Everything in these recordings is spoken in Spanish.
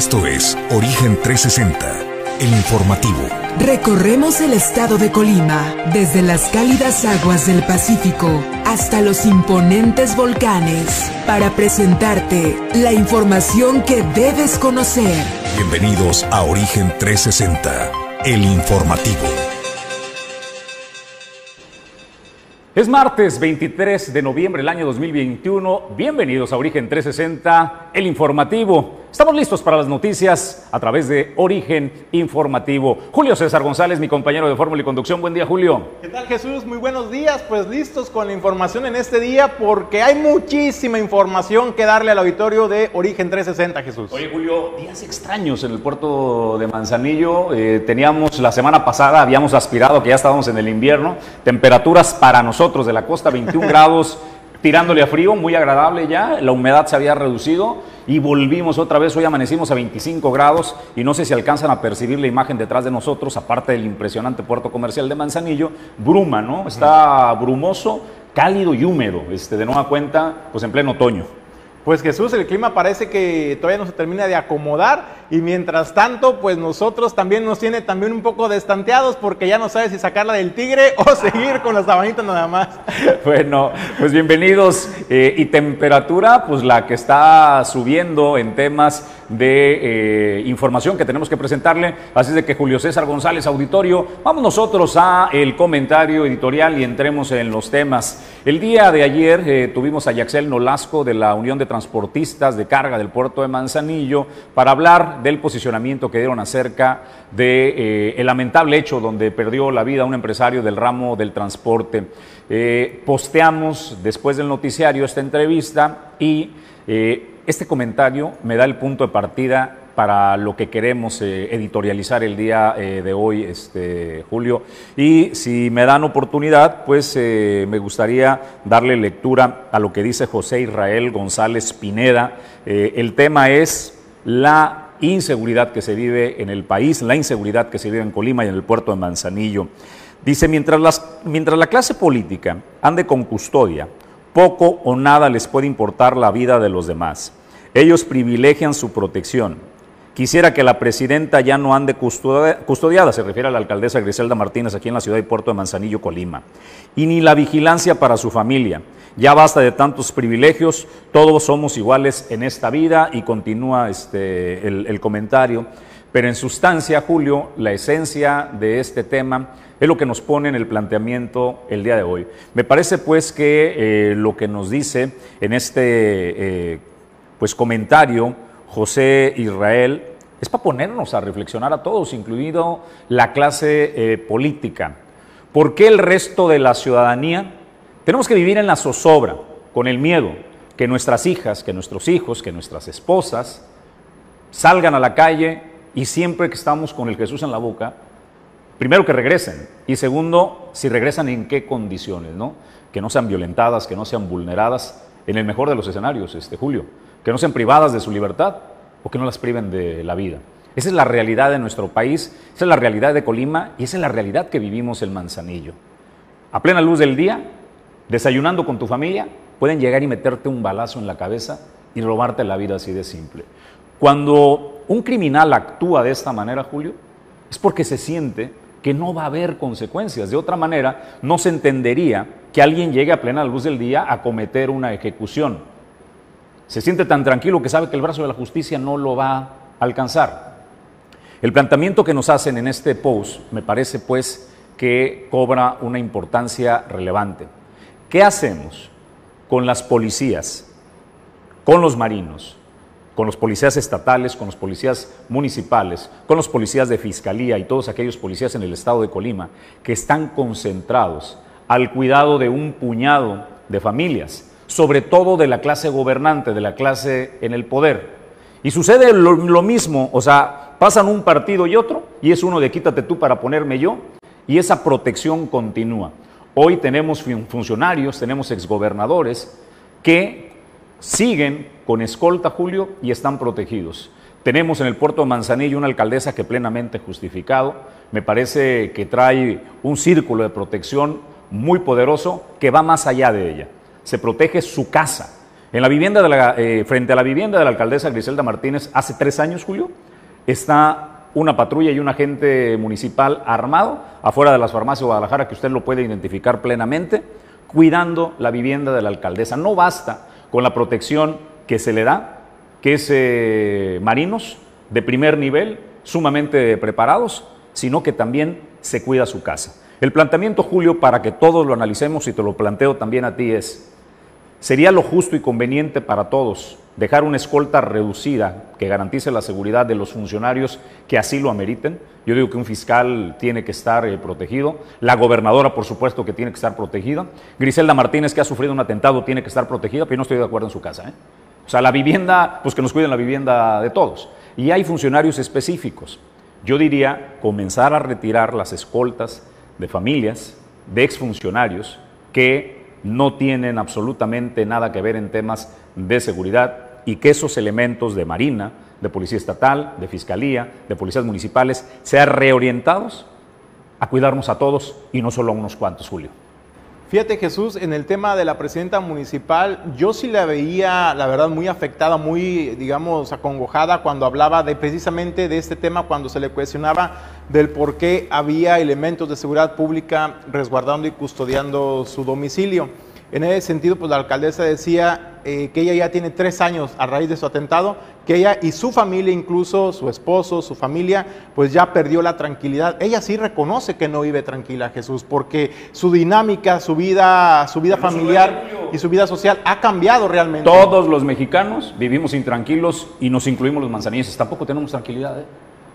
Esto es Origen 360, el informativo. Recorremos el estado de Colima, desde las cálidas aguas del Pacífico hasta los imponentes volcanes, para presentarte la información que debes conocer. Bienvenidos a Origen 360, el informativo. Es martes 23 de noviembre del año 2021. Bienvenidos a Origen 360, el informativo. Estamos listos para las noticias a través de Origen Informativo. Julio César González, mi compañero de Fórmula y Conducción. Buen día, Julio. ¿Qué tal, Jesús? Muy buenos días. Pues listos con la información en este día porque hay muchísima información que darle al auditorio de Origen 360, Jesús. Oye, Julio, días extraños en el puerto de Manzanillo. Eh, teníamos la semana pasada, habíamos aspirado que ya estábamos en el invierno. Temperaturas para nosotros de la costa, 21 grados tirándole a frío, muy agradable ya, la humedad se había reducido y volvimos otra vez, hoy amanecimos a 25 grados y no sé si alcanzan a percibir la imagen detrás de nosotros, aparte del impresionante puerto comercial de Manzanillo, bruma, ¿no? Está brumoso, cálido y húmedo, este, de nueva cuenta, pues en pleno otoño. Pues Jesús, el clima parece que todavía no se termina de acomodar y mientras tanto, pues nosotros también nos tiene también un poco destanteados porque ya no sabe si sacarla del tigre o seguir con las sabanitas nada más. Bueno, pues bienvenidos. Eh, y temperatura, pues la que está subiendo en temas de eh, información que tenemos que presentarle. Así de que Julio César González, auditorio, vamos nosotros a el comentario editorial y entremos en los temas. El día de ayer eh, tuvimos a Yaxel Nolasco de la Unión de Transportistas de Carga del Puerto de Manzanillo para hablar del posicionamiento que dieron acerca de eh, lamentable hecho donde perdió la vida un empresario del ramo del transporte. posteamos después del noticiario esta entrevista y este comentario me da el punto de partida para lo que queremos eh, editorializar el día eh, de hoy, este, Julio. Y si me dan oportunidad, pues eh, me gustaría darle lectura a lo que dice José Israel González Pineda. el tema es la inseguridad que se vive en el país, la inseguridad que se vive en Colima y en el puerto de Manzanillo. Dice, mientras, las, mientras la clase política ande con custodia, poco o nada les puede importar la vida de los demás. Ellos privilegian su protección. Quisiera que la presidenta ya no ande custodiada, se refiere a la alcaldesa Griselda Martínez aquí en la ciudad de Puerto de Manzanillo, Colima. Y ni la vigilancia para su familia. Ya basta de tantos privilegios, todos somos iguales en esta vida y continúa este, el, el comentario. Pero en sustancia, Julio, la esencia de este tema es lo que nos pone en el planteamiento el día de hoy. Me parece pues que eh, lo que nos dice en este eh, pues comentario José Israel es para ponernos a reflexionar a todos, incluido la clase eh, política. ¿Por qué el resto de la ciudadanía tenemos que vivir en la zozobra, con el miedo que nuestras hijas, que nuestros hijos, que nuestras esposas salgan a la calle y siempre que estamos con el Jesús en la boca, primero que regresen y segundo, si regresan en qué condiciones, ¿no? Que no sean violentadas, que no sean vulneradas, en el mejor de los escenarios, este Julio que no sean privadas de su libertad o que no las priven de la vida. Esa es la realidad de nuestro país, esa es la realidad de Colima y esa es la realidad que vivimos en Manzanillo. A plena luz del día, desayunando con tu familia, pueden llegar y meterte un balazo en la cabeza y robarte la vida así de simple. Cuando un criminal actúa de esta manera, Julio, es porque se siente que no va a haber consecuencias. De otra manera, no se entendería que alguien llegue a plena luz del día a cometer una ejecución se siente tan tranquilo que sabe que el brazo de la justicia no lo va a alcanzar. El planteamiento que nos hacen en este post me parece pues que cobra una importancia relevante. ¿Qué hacemos con las policías, con los marinos, con los policías estatales, con los policías municipales, con los policías de fiscalía y todos aquellos policías en el estado de Colima que están concentrados al cuidado de un puñado de familias? Sobre todo de la clase gobernante, de la clase en el poder. Y sucede lo, mismo, o sea, pasan un partido y otro, y es uno de quítate tú para ponerme yo, y esa protección continúa. Hoy tenemos funcionarios, tenemos exgobernadores que siguen con escolta, Julio, y están protegidos. Tenemos en el puerto de Manzanillo una alcaldesa que plenamente justificado, me parece que trae un círculo de protección muy poderoso que va más allá de ella se protege su casa. En la vivienda de la, eh, frente a la vivienda de la alcaldesa Griselda Martínez, hace tres años, Julio, está una patrulla y un agente municipal armado afuera de las farmacias de Guadalajara, que usted lo puede identificar plenamente, cuidando la vivienda de la alcaldesa. No basta con la protección que se le da, que es eh, marinos de primer nivel, sumamente preparados, sino que también se cuida su casa. El planteamiento, Julio, para que todos lo analicemos y te lo planteo también a ti es, sería lo justo y conveniente para todos dejar una escolta reducida que garantice la seguridad de los funcionarios que así lo ameriten. Yo digo que un fiscal tiene que estar eh, protegido, la gobernadora por supuesto que tiene que estar protegida, Griselda Martínez que ha sufrido un atentado tiene que estar protegida, pero yo no estoy de acuerdo en su casa. ¿eh? O sea, la vivienda, pues que nos cuiden la vivienda de todos. Y hay funcionarios específicos. Yo diría comenzar a retirar las escoltas de familias, de exfuncionarios que no tienen absolutamente nada que ver en temas de seguridad y que esos elementos de Marina, de Policía Estatal, de Fiscalía, de Policías Municipales, sean reorientados a cuidarnos a todos y no solo a unos cuantos, Julio. Fíjate Jesús, en el tema de la presidenta municipal, yo sí la veía, la verdad, muy afectada, muy, digamos, acongojada cuando hablaba de precisamente de este tema, cuando se le cuestionaba del por qué había elementos de seguridad pública resguardando y custodiando su domicilio. En ese sentido, pues la alcaldesa decía eh, que ella ya tiene tres años a raíz de su atentado, que ella y su familia, incluso su esposo, su familia, pues ya perdió la tranquilidad. Ella sí reconoce que no vive tranquila, Jesús, porque su dinámica, su vida, su vida familiar y su vida social ha cambiado realmente. Todos los mexicanos vivimos intranquilos y nos incluimos los manzanillos. Tampoco tenemos tranquilidad. ¿eh?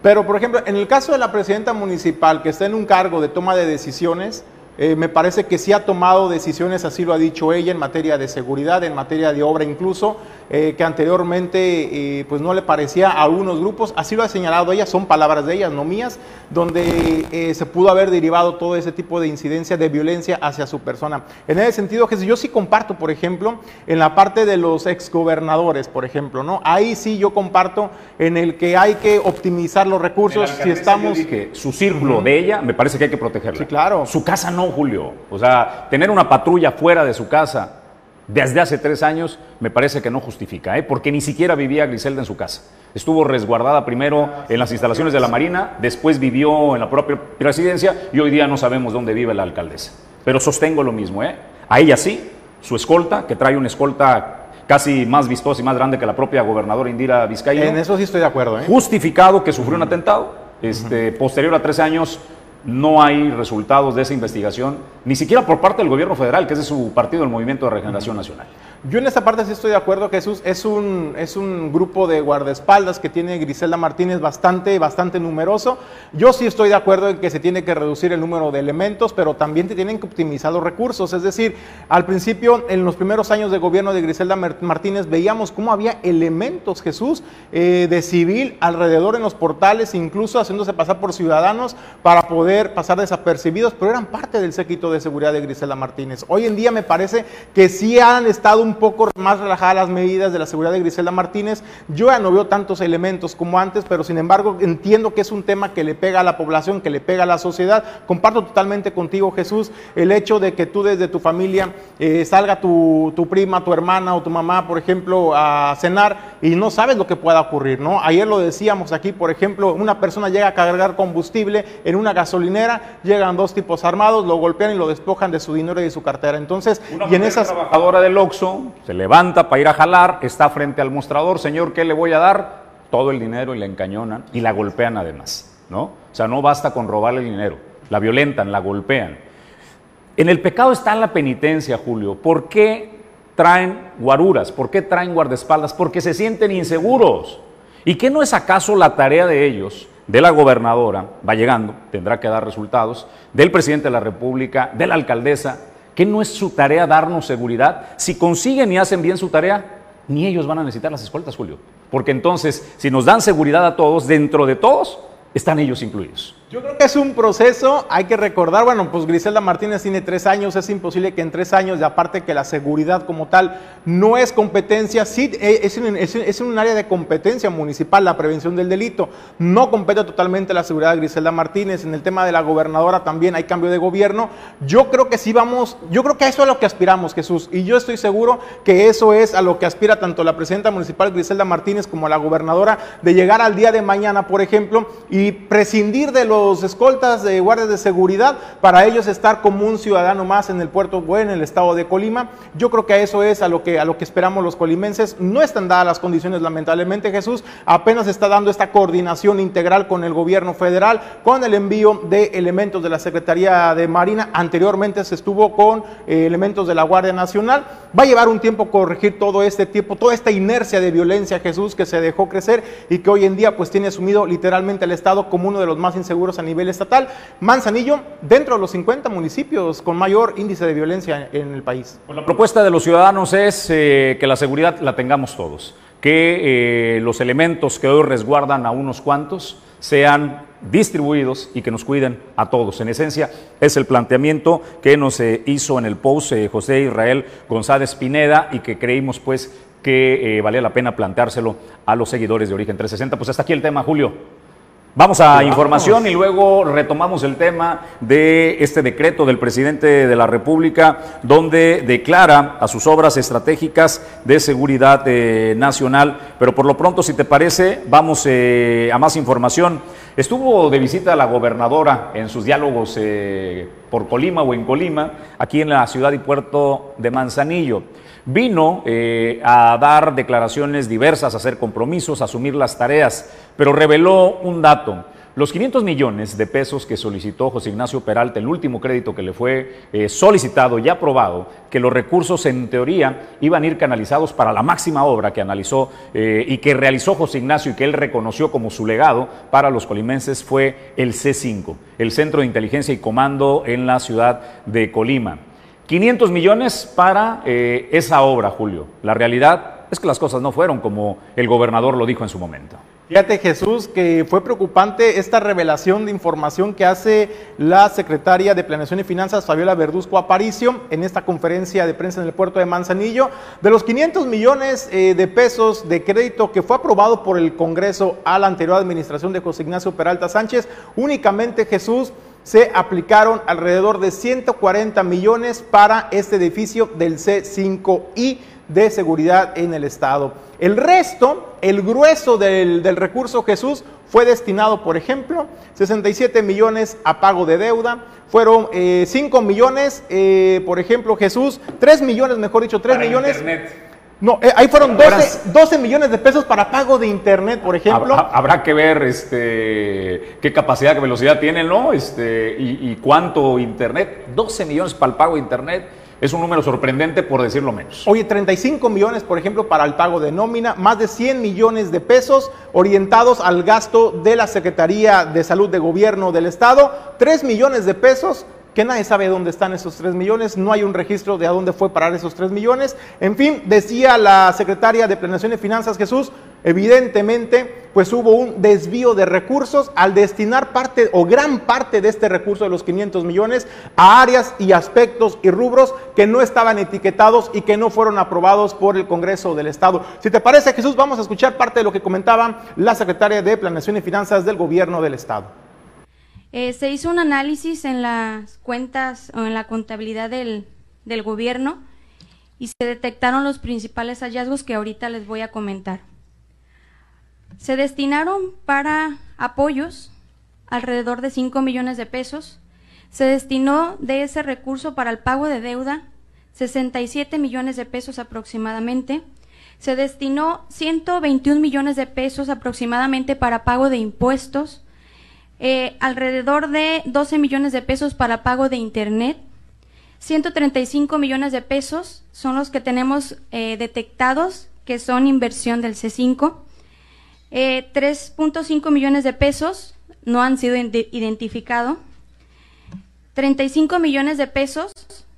Pero, por ejemplo, en el caso de la presidenta municipal que está en un cargo de toma de decisiones, eh, me parece que sí ha tomado decisiones, así lo ha dicho ella, en materia de seguridad, en materia de obra incluso, eh, que anteriormente eh, pues no le parecía a algunos grupos, así lo ha señalado ella, son palabras de ella, no mías, donde se pudo haber derivado todo ese tipo de incidencia de violencia hacia su persona. En ese sentido, Jesús, yo sí comparto, por ejemplo, en la parte de los exgobernadores, por ejemplo, ¿no? Ahí sí yo comparto en el que hay que optimizar los recursos si estamos... su círculo de ella, me parece que hay que protegerla. Sí, claro. Su casa no Julio. O sea, tener una patrulla fuera de su casa desde hace tres años me parece que no justifica, ¿eh? porque ni siquiera vivía Griselda en su casa. Estuvo resguardada primero en las instalaciones de la Marina, después vivió en la propia presidencia y hoy día no sabemos dónde vive la alcaldesa. Pero sostengo lo mismo, ¿eh? A ella sí, su escolta, que trae una escolta casi más vistosa y más grande que la propia gobernadora Indira Vizcaíno. En eso sí estoy de acuerdo. ¿eh? Justificado que sufrió un atentado. Este, Posterior a tres años no hay resultados de esa investigación, ni siquiera por parte del gobierno federal, que es de su partido, el Movimiento de Regeneración Nacional. Yo en esa parte sí estoy de acuerdo, Jesús. Es un, es un grupo de guardaespaldas que tiene Griselda Martínez bastante, bastante numeroso. Yo sí estoy de acuerdo en que se tiene que reducir el número de elementos, pero también te tienen que optimizar los recursos. Es decir, al principio, en los primeros años de gobierno de Griselda Martínez, veíamos cómo había elementos, Jesús, eh, de civil alrededor en los portales, incluso haciéndose pasar por ciudadanos para poder pasar desapercibidos, pero eran parte del séquito de seguridad de Griselda Martínez. Hoy en día me parece que sí han estado un poco más relajadas las medidas de la seguridad de Griselda Martínez. Yo ya no veo tantos elementos como antes, pero sin embargo entiendo que es un tema que le pega a la población, que le pega a la sociedad. Comparto totalmente contigo, Jesús, el hecho de que tú desde tu familia eh, salga tu, tu, prima, tu hermana o tu mamá, por ejemplo, a cenar y no sabes lo que pueda ocurrir, ¿no? Ayer lo decíamos aquí, por ejemplo, una persona llega a cargar combustible en una gasolinera, llegan dos tipos armados, lo golpean y lo despojan de su dinero y de su cartera. Entonces, y en esas trabajadora del Oxxo se levanta para ir a jalar, está frente al mostrador, señor, ¿qué le voy a dar? Todo el dinero y le encañonan y la golpean además, ¿no? O sea, no basta con robarle el dinero, la violentan, la golpean. En el pecado está la penitencia, Julio. ¿Por qué traen guaruras? ¿Por qué traen guardaespaldas? Porque se sienten inseguros. ¿Y qué no es acaso la tarea de ellos, de la gobernadora, va llegando, tendrá que dar resultados, del presidente de la República, de la alcaldesa, ¿Qué no es su tarea darnos seguridad? Si consiguen y hacen bien su tarea, ni ellos van a necesitar las escoltas, Julio. Porque entonces, si nos dan seguridad a todos, dentro de todos, están ellos incluidos. Yo creo que es un proceso, hay que recordar, bueno, pues Griselda Martínez tiene tres años, es imposible que en tres años, y aparte que la seguridad como tal no es competencia, sí eh, es en, es, un área de competencia municipal la prevención del delito, no compete totalmente la seguridad de Griselda Martínez, en el tema de la gobernadora también hay cambio de gobierno, yo creo que sí vamos, yo creo que eso es a lo que aspiramos Jesús, y yo estoy seguro que eso es a lo que aspira tanto la presidenta municipal Griselda Martínez como la gobernadora, de llegar al día de mañana, por ejemplo, y prescindir de los escoltas de guardias de seguridad para ellos estar como un ciudadano más en el puerto bueno, en el estado de Colima. Yo creo que a eso es a lo que, a lo que esperamos los colimenses. No están dadas las condiciones, lamentablemente, Jesús. Apenas está dando esta coordinación integral con el gobierno federal, con el envío de elementos de la Secretaría de Marina. Anteriormente se estuvo con eh, elementos de la Guardia Nacional. Va a llevar un tiempo corregir todo este tiempo, toda esta inercia de violencia, Jesús, que se dejó crecer y que hoy en día pues tiene asumido literalmente el Estado como uno de los más inseguros a nivel estatal. Manzanillo, dentro de los 50 municipios con mayor índice de violencia en el país. Pues la propuesta de los ciudadanos es eh, que la seguridad la tengamos todos, que eh, los elementos que hoy resguardan a unos cuantos sean distribuidos y que nos cuiden a todos. En esencia, es el planteamiento que nos eh, hizo en el post José Israel González Pineda y que creímos pues que valía la pena planteárselo a los seguidores de Origen 360. Pues hasta aquí el tema, Julio. Vamos a información y luego retomamos el tema de este decreto del presidente de la República, donde declara a sus obras estratégicas de seguridad eh, nacional. Pero por lo pronto, si te parece, vamos eh, a más información. Estuvo de visita la gobernadora en sus diálogos eh, por Colima o en Colima, aquí en la ciudad y puerto de Manzanillo vino eh, a dar declaraciones diversas, a hacer compromisos, a asumir las tareas, pero reveló un dato. Los 500 millones de pesos que solicitó José Ignacio Peralta, el último crédito que le fue eh, solicitado y aprobado, que los recursos en teoría iban a ir canalizados para la máxima obra que analizó eh, y que realizó José Ignacio y que él reconoció como su legado para los colimenses fue el C5, el Centro de Inteligencia y Comando en la ciudad de Colima. 500 millones para eh, esa obra, Julio. La realidad es que las cosas no fueron como el gobernador lo dijo en su momento. Fíjate Jesús que fue preocupante esta revelación de información que hace la secretaria de Planeación y Finanzas, Fabiola Verduzco Aparicio, en esta conferencia de prensa en el puerto de Manzanillo. De los 500 millones eh, de pesos de crédito que fue aprobado por el Congreso a la anterior administración de José Ignacio Peralta Sánchez, únicamente Jesús se aplicaron alrededor de 140 millones para este edificio del C5I de seguridad en el Estado. El resto, el grueso del, recurso Jesús, fue destinado, por ejemplo, 67 millones a pago de deuda, fueron 5 eh, millones, eh, por ejemplo, Jesús, 3 millones, mejor dicho, 3 millones. No, eh, ahí fueron 12, millones de pesos para pago de internet, por ejemplo. Habrá, que ver este, qué capacidad, qué velocidad tienen, ¿no? Este, y, y, cuánto internet. 12 millones para el pago de internet. Es un número sorprendente, por decirlo menos. Oye, 35 millones, por ejemplo, para el pago de nómina, más de 100 millones de pesos orientados al gasto de la Secretaría de Salud de Gobierno del Estado, 3 millones de pesos que nadie sabe dónde están esos 3 millones, no hay un registro de a dónde fue parar esos 3 millones. En fin, decía la secretaria de Planeación y Finanzas Jesús, evidentemente, pues hubo un desvío de recursos al destinar parte o gran parte de este recurso de los 500 millones a áreas y aspectos y rubros que no estaban etiquetados y que no fueron aprobados por el Congreso del Estado. Si te parece, Jesús, vamos a escuchar parte de lo que comentaba la secretaria de Planeación y Finanzas del Gobierno del Estado. Eh, se hizo un análisis en las cuentas o en la contabilidad del, del gobierno y se detectaron los principales hallazgos que ahorita les voy a comentar. Se destinaron para apoyos alrededor de 5 millones de pesos. Se destinó de ese recurso para el pago de deuda 67 millones de pesos aproximadamente. Se destinó 121 millones de pesos aproximadamente para pago de impuestos, eh, alrededor de 12 millones de pesos para pago de Internet, 135 millones de pesos son los que tenemos eh, detectados que son inversión del C5, 3.5 eh, millones de pesos no han sido identificados, 35 millones de pesos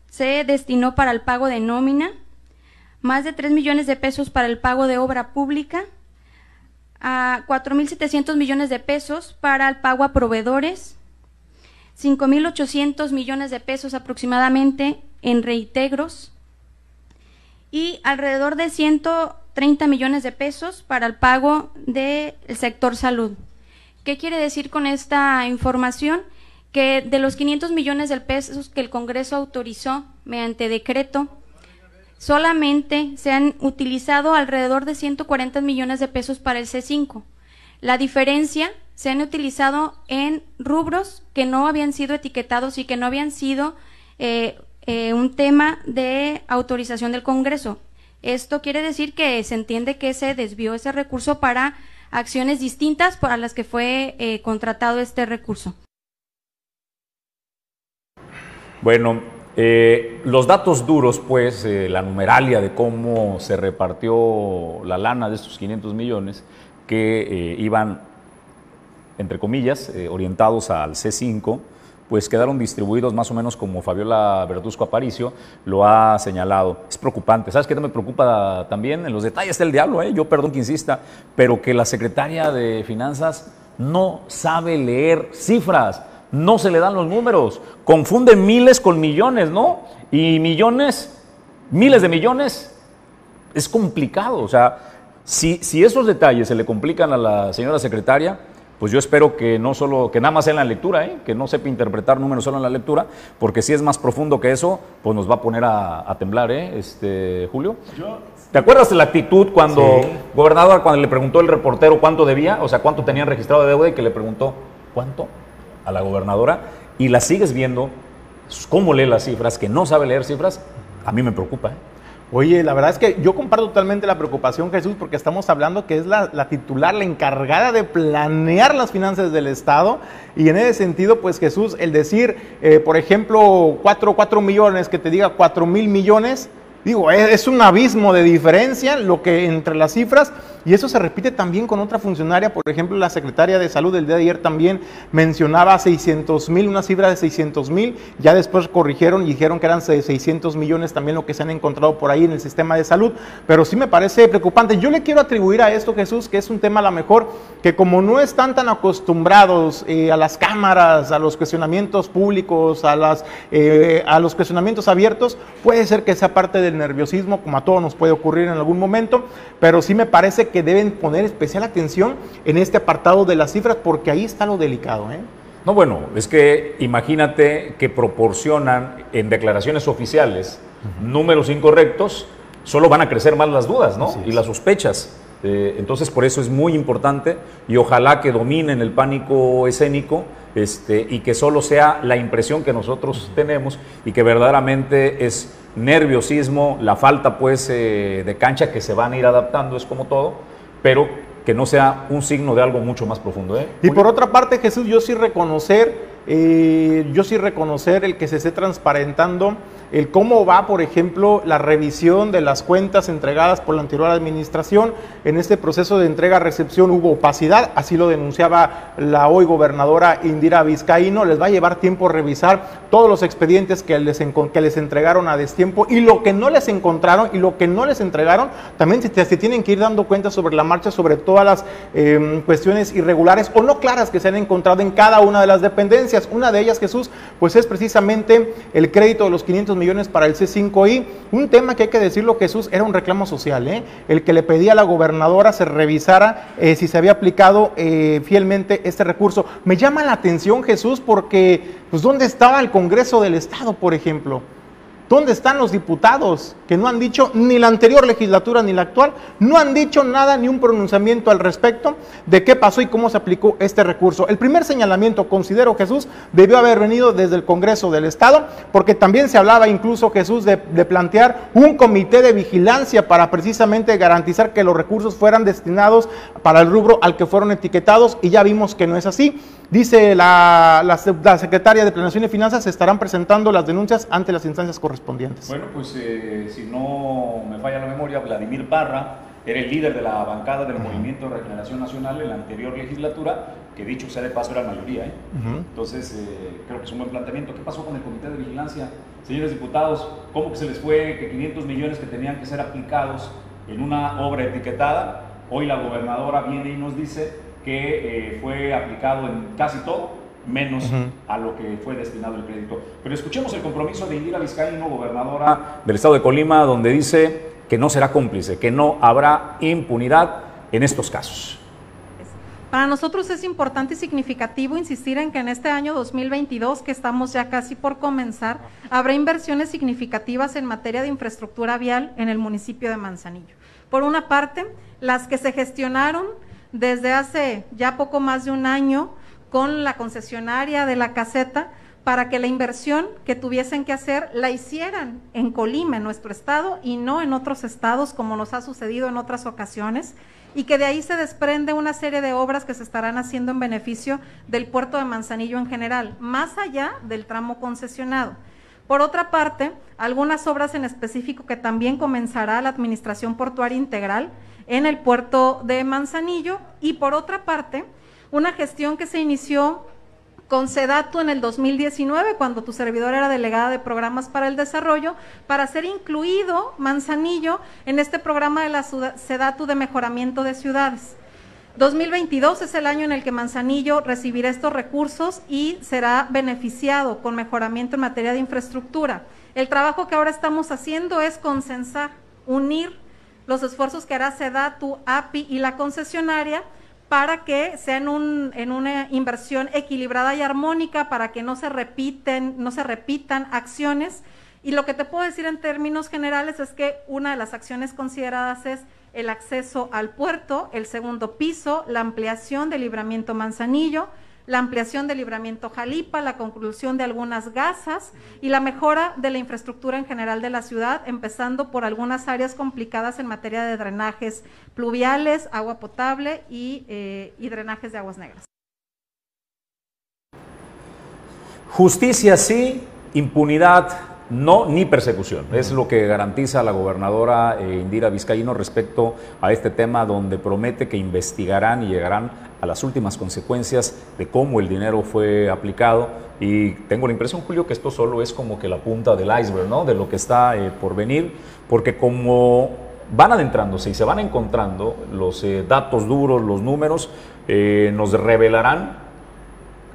se destinó para el pago de nómina, más de 3 millones de pesos para el pago de obra pública, a 4.700 millones de pesos para el pago a proveedores, 5.800 millones de pesos aproximadamente en reintegros. Y alrededor de 130 millones de pesos para el pago del sector salud. ¿Qué quiere decir con esta información? Que de los 500 millones de pesos que el Congreso autorizó mediante decreto, solamente se han utilizado alrededor de 140 millones de pesos para el C5. La diferencia se han utilizado en rubros que no habían sido etiquetados y que no habían sido eh, eh, un tema de autorización del Congreso. Esto quiere decir que se entiende que se desvió ese recurso para acciones distintas para las que fue eh, contratado este recurso. Bueno, eh, los datos duros, pues, la numeralia de cómo se repartió la lana de estos 500 millones que iban, entre comillas, orientados al C5, pues quedaron distribuidos más o menos como Fabiola Verduzco Aparicio lo ha señalado. Es preocupante. ¿Sabes qué me preocupa también? En los detalles está el diablo, ¿eh? yo perdón que insista, pero que la secretaria de Finanzas no sabe leer cifras, no se le dan los números, confunde miles con millones, ¿no? Y millones, miles de millones, es complicado. O sea, si, si esos detalles se le complican a la señora secretaria, pues yo espero que no solo, que nada más sea en la lectura, ¿eh? que no sepa interpretar números solo en la lectura, porque si es más profundo que eso, pues nos va a poner a, temblar, ¿eh? Este, Julio. ¿Te acuerdas de la actitud cuando, gobernador, cuando le preguntó el reportero cuánto debía, o sea, cuánto tenían registrado de deuda y que le preguntó, ¿cuánto? A la gobernadora, y la sigues viendo, cómo lee las cifras, que no sabe leer cifras, a mí me preocupa, ¿eh? Oye, la verdad es que yo comparto totalmente la preocupación, Jesús, porque estamos hablando que es la, titular, la encargada de planear las finanzas del Estado. Y en ese sentido, pues Jesús, el decir, eh, por ejemplo, 4, 4 millones, que te diga 4 mil millones, Digo, es un abismo de diferencia lo que entre las cifras y eso se repite también con otra funcionaria, por ejemplo, la secretaria de salud del día de ayer también mencionaba 600 mil, una cifra de 600 mil, ya después corrigieron y dijeron que eran 600 millones también lo que se han encontrado por ahí en el sistema de salud, pero sí me parece preocupante. Yo le quiero atribuir a esto, Jesús, que es un tema a lo mejor que como no están tan acostumbrados eh, a las cámaras, a los cuestionamientos públicos, a, las, eh, a los cuestionamientos abiertos, puede ser que sea parte del nerviosismo, como a todos nos puede ocurrir en algún momento, pero sí me parece que deben poner especial atención en este apartado de las cifras porque ahí está lo delicado. ¿eh? No, bueno, es que imagínate que proporcionan en declaraciones oficiales números incorrectos, solo van a crecer más las dudas ¿no? y las sospechas. Eh, entonces, por eso es muy importante y ojalá que dominen el pánico escénico este, y que solo sea la impresión que nosotros tenemos y que verdaderamente es nerviosismo, la falta pues eh, de cancha que se van a ir adaptando, es como todo, pero que no sea un signo de algo mucho más profundo. ¿eh? Y por otra parte, Jesús, yo sí reconocer, eh, yo sí reconocer el que se esté transparentando el cómo va, por ejemplo, la revisión de las cuentas entregadas por la anterior administración. En este proceso de entrega-recepción hubo opacidad, así lo denunciaba la hoy gobernadora Indira Vizcaíno. Les va a llevar tiempo revisar todos los expedientes que les, que les entregaron a destiempo y lo que no les encontraron y lo que no les entregaron, también se, tienen que ir dando cuenta sobre la marcha, sobre todas las em, cuestiones irregulares o no claras que se han encontrado en cada una de las dependencias. Una de ellas, Jesús, pues es precisamente el crédito de los 500 millones para el C5I. Un tema que hay que decirlo, Jesús, era un reclamo social. ¿eh? El que le pedía a la gobernadora se revisara eh, si se había aplicado eh, fielmente este recurso. Me llama la atención, Jesús, porque, pues, ¿dónde estaba el Congreso del Estado, por ejemplo? ¿Dónde están los diputados que no han dicho, ni la anterior legislatura ni la actual, no han dicho nada ni un pronunciamiento al respecto de qué pasó y cómo se aplicó este recurso? El primer señalamiento, considero Jesús, debió haber venido desde el Congreso del Estado, porque también se hablaba incluso Jesús de, de plantear un comité de vigilancia para precisamente garantizar que los recursos fueran destinados para el rubro al que fueron etiquetados y ya vimos que no es así. Dice la, la, secretaria de Planeación y Finanzas, se estarán presentando las denuncias ante las instancias correspondientes. Bueno, pues eh, si no me falla la memoria, Vladimir Parra era el líder de la bancada del Movimiento de Regeneración Nacional en la anterior legislatura, que dicho sea de paso era mayoría. ¿eh? Entonces, eh, creo que es un buen planteamiento. ¿Qué pasó con el Comité de Vigilancia? Señores diputados, ¿cómo que se les fue que 500 millones que tenían que ser aplicados en una obra etiquetada? Hoy la gobernadora viene y nos dice que eh, fue aplicado en casi todo, menos a lo que fue destinado el crédito. Pero escuchemos el compromiso de Indira Vizcaíno, gobernadora del estado de Colima, donde dice que no será cómplice, que no habrá impunidad en estos casos. Para nosotros es importante y significativo insistir en que en este año 2022, que estamos ya casi por comenzar, habrá inversiones significativas en materia de infraestructura vial en el municipio de Manzanillo. Por una parte, las que se gestionaron desde hace ya poco más de un año con la concesionaria de la caseta para que la inversión que tuviesen que hacer la hicieran en Colima, en nuestro estado, y no en otros estados como nos ha sucedido en otras ocasiones y que de ahí se desprende una serie de obras que se estarán haciendo en beneficio del puerto de Manzanillo en general, más allá del tramo concesionado. Por otra parte, algunas obras en específico que también comenzará la Administración Portuaria Integral en el puerto de Manzanillo y por otra parte, una gestión que se inició con SEDATU en el 2019, cuando tu servidor era delegada de programas para el desarrollo, para ser incluido Manzanillo en este programa de la SEDATU de mejoramiento de ciudades. 2022 es el año en el que Manzanillo recibirá estos recursos y será beneficiado con mejoramiento en materia de infraestructura. El trabajo que ahora estamos haciendo es consensar, unir los esfuerzos que hará SEDATU, API y la concesionaria para que sea en, una inversión equilibrada y armónica, para que no se repiten, no se repitan acciones. Y lo que te puedo decir en términos generales es que una de las acciones consideradas es el acceso al puerto, el segundo piso, la ampliación del libramiento Manzanillo, la ampliación del libramiento Jalipa, la conclusión de algunas gasas y la mejora de la infraestructura en general de la ciudad, empezando por algunas áreas complicadas en materia de drenajes pluviales, agua potable y, eh, y drenajes de aguas negras. Justicia sí, impunidad no ni persecución. Es lo que garantiza la gobernadora eh, Indira Vizcaíno respecto a este tema donde promete que investigarán y llegarán a las últimas consecuencias de cómo el dinero fue aplicado. Y tengo la impresión, Julio, que esto solo es como que la punta del iceberg, ¿no? De lo que está eh, por venir, porque como van adentrándose y se van encontrando los eh, datos duros, los números, nos revelarán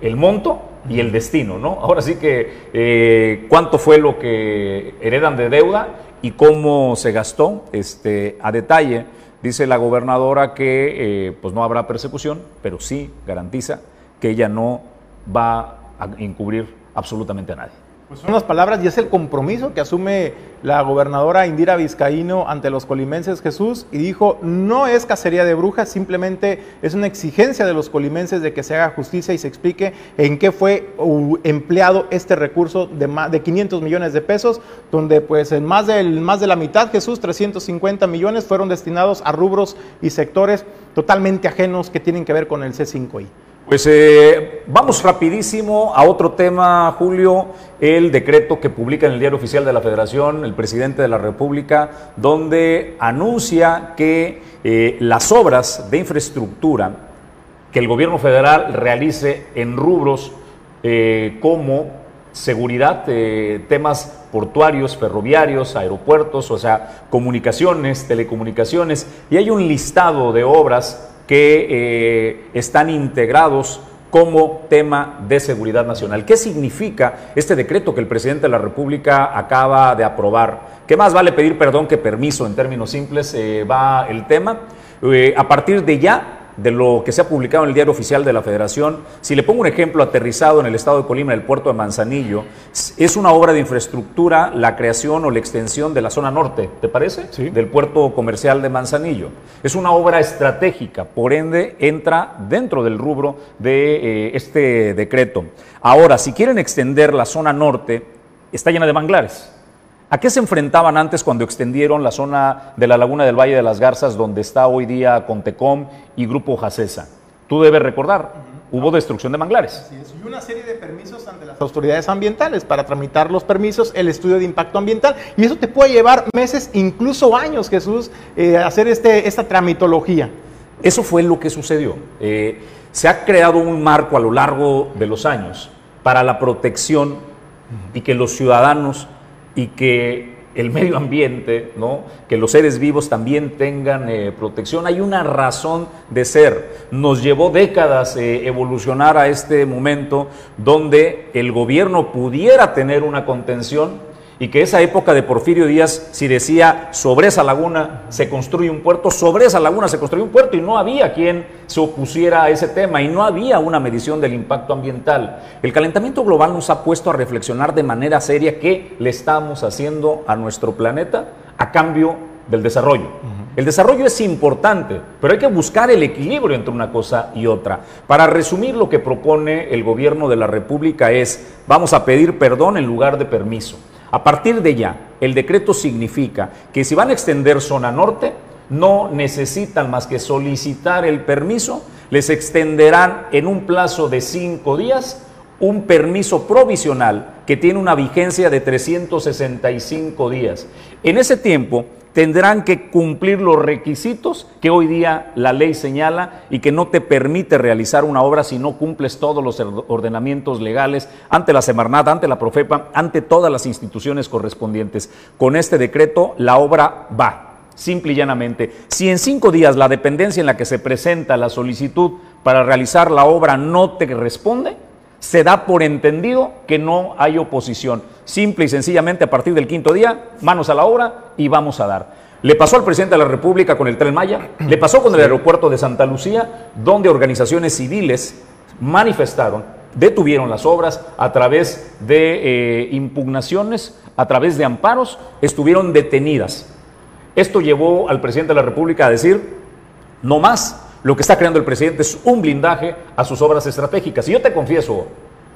el monto y el destino, ¿no? Ahora sí que eh, cuánto fue lo que heredan de deuda y cómo se gastó, este, a detalle. Dice la gobernadora que eh, pues no habrá persecución, pero sí garantiza que ella no va a encubrir absolutamente a nadie. Pues son las palabras y es el compromiso que asume la gobernadora Indira Vizcaíno ante los colimenses Jesús y dijo, no es cacería de brujas, simplemente es una exigencia de los colimenses de que se haga justicia y se explique en qué fue empleado este recurso de, más de 500 millones de pesos, donde pues en más, del, más de la mitad, Jesús, 350 millones fueron destinados a rubros y sectores totalmente ajenos que tienen que ver con el C5I. Pues eh, vamos rapidísimo a otro tema, Julio, el decreto que publica en el Diario Oficial de la Federación el presidente de la República, donde anuncia que eh, las obras de infraestructura que el gobierno federal realice en rubros eh, como seguridad, temas portuarios, ferroviarios, aeropuertos, o sea, comunicaciones, telecomunicaciones, y hay un listado de obras que eh, están integrados como tema de seguridad nacional. ¿Qué significa este decreto que el presidente de la República acaba de aprobar? ¿Qué más vale pedir perdón que permiso? En términos simples eh, va el tema. Eh, a partir de ya de lo que se ha publicado en el diario oficial de la Federación. Si le pongo un ejemplo aterrizado en el estado de Colima, en el puerto de Manzanillo, es una obra de infraestructura la creación o la extensión de la zona norte, ¿te parece? Sí. Del puerto comercial de Manzanillo. Es una obra estratégica, por ende entra dentro del rubro de eh, este decreto. Ahora, si quieren extender la zona norte, está llena de manglares. ¿A qué se enfrentaban antes cuando extendieron la zona de la Laguna del Valle de las Garzas, donde está hoy día Contecom y Grupo Jacesa? Tú debes recordar, hubo destrucción de manglares. y una serie de permisos ante las autoridades ambientales para tramitar los permisos, el estudio de impacto ambiental, y eso te puede llevar meses, incluso años, Jesús, eh, hacer este, esta tramitología. Eso fue lo que sucedió. Eh, se ha creado un marco a lo largo de los años para la protección y que los ciudadanos y que el medio ambiente, ¿no? que los seres vivos también tengan eh, protección. Hay una razón de ser. nos llevó décadas eh, evolucionar a este momento donde el gobierno pudiera tener una contención y que esa época de Porfirio Díaz, si decía sobre esa laguna se construye un puerto, sobre esa laguna se construye un puerto y no había quien se opusiera a ese tema y no había una medición del impacto ambiental. El calentamiento global nos ha puesto a reflexionar de manera seria qué le estamos haciendo a nuestro planeta a cambio del desarrollo. El desarrollo es importante, pero hay que buscar el equilibrio entre una cosa y otra. Para resumir, lo que propone el gobierno de la República es, vamos a pedir perdón en lugar de permiso. A partir de ya, el decreto significa que si van a extender zona norte, no necesitan más que solicitar el permiso, les extenderán en un plazo de cinco días un permiso provisional que tiene una vigencia de 365 días. En ese tiempo, tendrán que cumplir los requisitos que hoy día la ley señala y que no te permite realizar una obra si no cumples todos los ordenamientos legales ante la Semarnat, ante la Profepa, ante todas las instituciones correspondientes. Con este decreto la obra va. Simple y llanamente, si en cinco días la dependencia en la que se presenta la solicitud para realizar la obra no te responde, se da por entendido que no hay oposición. Simple y sencillamente a partir del quinto día, manos a la obra y vamos a dar. Le pasó al presidente de la República con el Tren Maya, le pasó con el aeropuerto de Santa Lucía, donde organizaciones civiles manifestaron, detuvieron las obras a través de eh, impugnaciones, a través de amparos, estuvieron detenidas. Esto llevó al presidente de la República a decir, no más, lo que está creando el presidente es un blindaje a sus obras estratégicas. Y yo te confieso,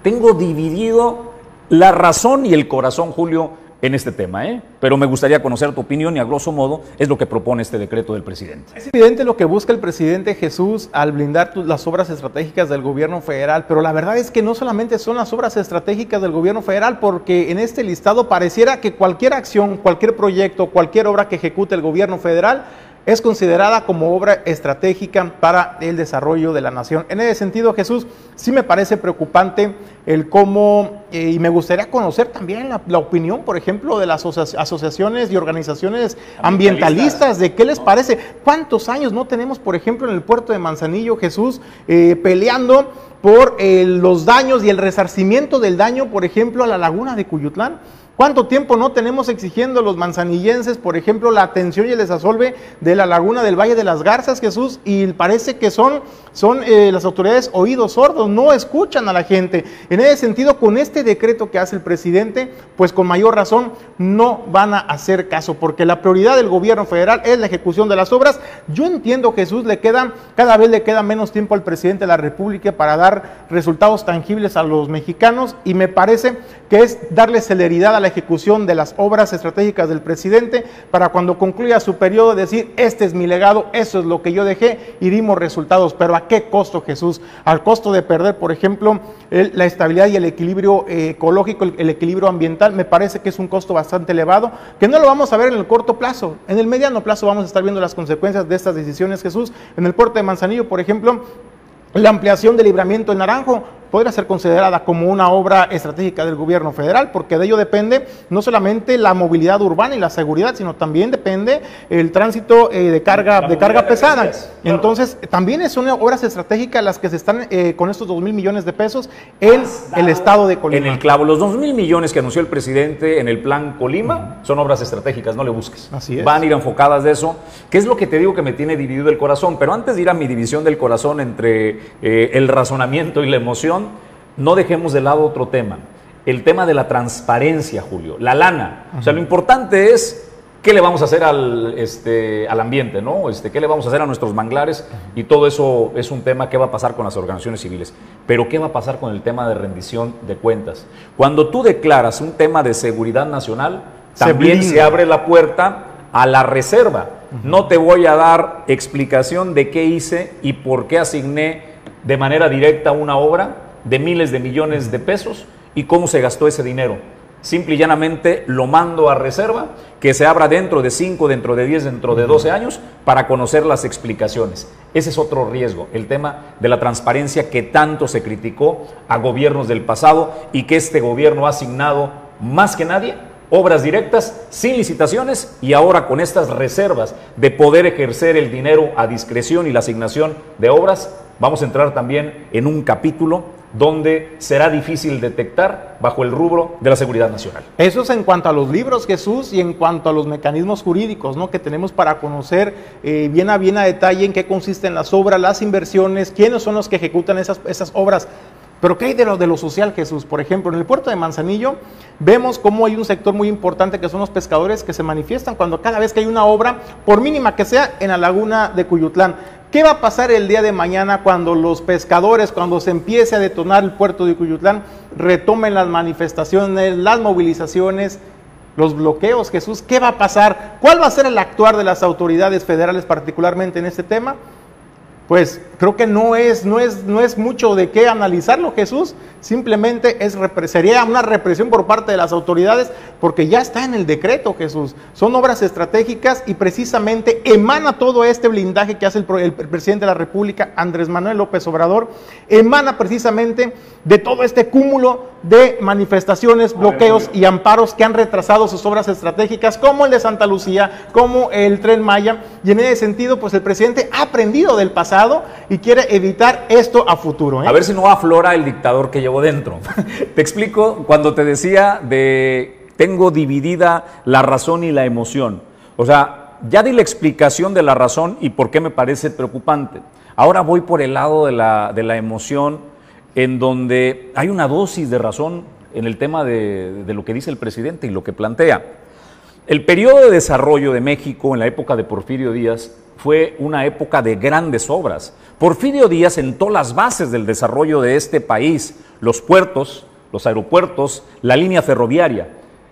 tengo dividido la razón y el corazón, Julio, en este tema, ¿eh? pero me gustaría conocer tu opinión y a grosso modo es lo que propone este decreto del presidente. Es evidente lo que busca el presidente Jesús al blindar las obras estratégicas del gobierno federal, pero la verdad es que no solamente son las obras estratégicas del gobierno federal, porque en este listado pareciera que cualquier acción, cualquier proyecto, cualquier obra que ejecute el gobierno federal es considerada como obra estratégica para el desarrollo de la nación. En ese sentido, Jesús, sí me parece preocupante el cómo, eh, y me gustaría conocer también la, opinión, por ejemplo, de las asociaciones y organizaciones ambientalistas, de qué les parece. ¿Cuántos años no tenemos, por ejemplo, en el puerto de Manzanillo, Jesús, eh, peleando por eh, los daños y el resarcimiento del daño, por ejemplo, a la laguna de Cuyutlán? ¿Cuánto tiempo no tenemos exigiendo los manzanillenses, por ejemplo, la atención y el desasolve de la laguna del Valle de las Garzas, Jesús? Y parece que son, son eh, las autoridades oídos sordos, no escuchan a la gente. En ese sentido, con este decreto que hace el presidente, pues con mayor razón no van a hacer caso, porque la prioridad del gobierno federal es la ejecución de las obras. Yo entiendo, Jesús, le queda, cada vez le queda menos tiempo al presidente de la República para dar resultados tangibles a los mexicanos y me parece que es darle celeridad a la ejecución de las obras estratégicas del presidente para cuando concluya su periodo decir, este es mi legado, eso es lo que yo dejé y dimos resultados. Pero ¿a qué costo, Jesús? Al costo de perder, por ejemplo, la estabilidad y el equilibrio eh, ecológico, el, equilibrio ambiental, me parece que es un costo bastante elevado, que no lo vamos a ver en el corto plazo. En el mediano plazo vamos a estar viendo las consecuencias de estas decisiones, Jesús. En el puerto de Manzanillo, por ejemplo, la ampliación del libramiento en Naranjo podría ser considerada como una obra estratégica del gobierno federal, porque de ello depende no solamente la movilidad urbana y la seguridad, sino también depende el tránsito eh, de carga, de carga pesada. Entonces, también son obras estratégicas las que se están eh, con estos dos mil millones de pesos en el estado de Colima. En el clavo, los dos mil millones que anunció el presidente en el plan Colima son obras estratégicas, no le busques. Así es. Van a ir enfocadas de eso. ¿Qué es lo que te digo que me tiene dividido el corazón? Pero antes de ir a mi división del corazón entre eh, el razonamiento y la emoción, no dejemos de lado otro tema, el tema de la transparencia, Julio, la lana. O sea, lo importante es qué le vamos a hacer al, este, al ambiente, ¿no? Este, qué le vamos a hacer a nuestros manglares y todo eso es un tema que va a pasar con las organizaciones civiles. Pero ¿qué va a pasar con el tema de rendición de cuentas? Cuando tú declaras un tema de seguridad nacional, también se abre la puerta a la reserva. No te voy a dar explicación de qué hice y por qué asigné de manera directa una obra de miles de millones de pesos y cómo se gastó ese dinero. Simple y llanamente lo mando a reserva, que se abra dentro de 5, dentro de 10, dentro de 12 años para conocer las explicaciones. Ese es otro riesgo, el tema de la transparencia que tanto se criticó a gobiernos del pasado y que este gobierno ha asignado más que nadie obras directas sin licitaciones y ahora con estas reservas de poder ejercer el dinero a discreción y la asignación de obras vamos a entrar también en un capítulo donde será difícil detectar bajo el rubro de la seguridad nacional. Eso es en cuanto a los libros, Jesús, y en cuanto a los mecanismos jurídicos ¿no? que tenemos para conocer eh, bien a bien a detalle en qué consisten las obras, las inversiones, quiénes son los que ejecutan esas, esas obras. Pero ¿qué hay de de lo social, Jesús? Por ejemplo, en el puerto de Manzanillo vemos cómo hay un sector muy importante que son los pescadores que se manifiestan cuando cada vez que hay una obra, por mínima que sea, en la laguna de Cuyutlán. ¿Qué va a pasar el día de mañana cuando los pescadores, cuando se empiece a detonar el puerto de Cuyutlán, retomen las manifestaciones, las movilizaciones, los bloqueos, Jesús? ¿Qué va a pasar? ¿Cuál va a ser el actuar de las autoridades federales particularmente en este tema? Pues creo que no es, no es, no es mucho de qué analizarlo, Jesús. Simplemente es, sería una represión por parte de las autoridades porque ya está en el decreto, Jesús. Son obras estratégicas y precisamente emana todo este blindaje que hace el, el presidente de la República, Andrés Manuel López Obrador, emana precisamente de todo este cúmulo de manifestaciones, bloqueos y amparos que han retrasado sus obras estratégicas, como el de Santa Lucía, como el tren Maya. Y en ese sentido, pues el presidente ha aprendido del pasado y quiere evitar esto a futuro. ¿eh? A ver si no aflora el dictador que llevo dentro. te explico cuando te decía de tengo dividida la razón y la emoción. O sea, ya di la explicación de la razón y por qué me parece preocupante. Ahora voy por el lado de la, de la emoción, en donde hay una dosis de razón en el tema de, de lo que dice el presidente y lo que plantea. El periodo de desarrollo de México en la época de Porfirio Díaz fue una época de grandes obras. Porfirio Díaz sentó las bases del desarrollo de este país, los puertos, los aeropuertos, la línea ferroviaria.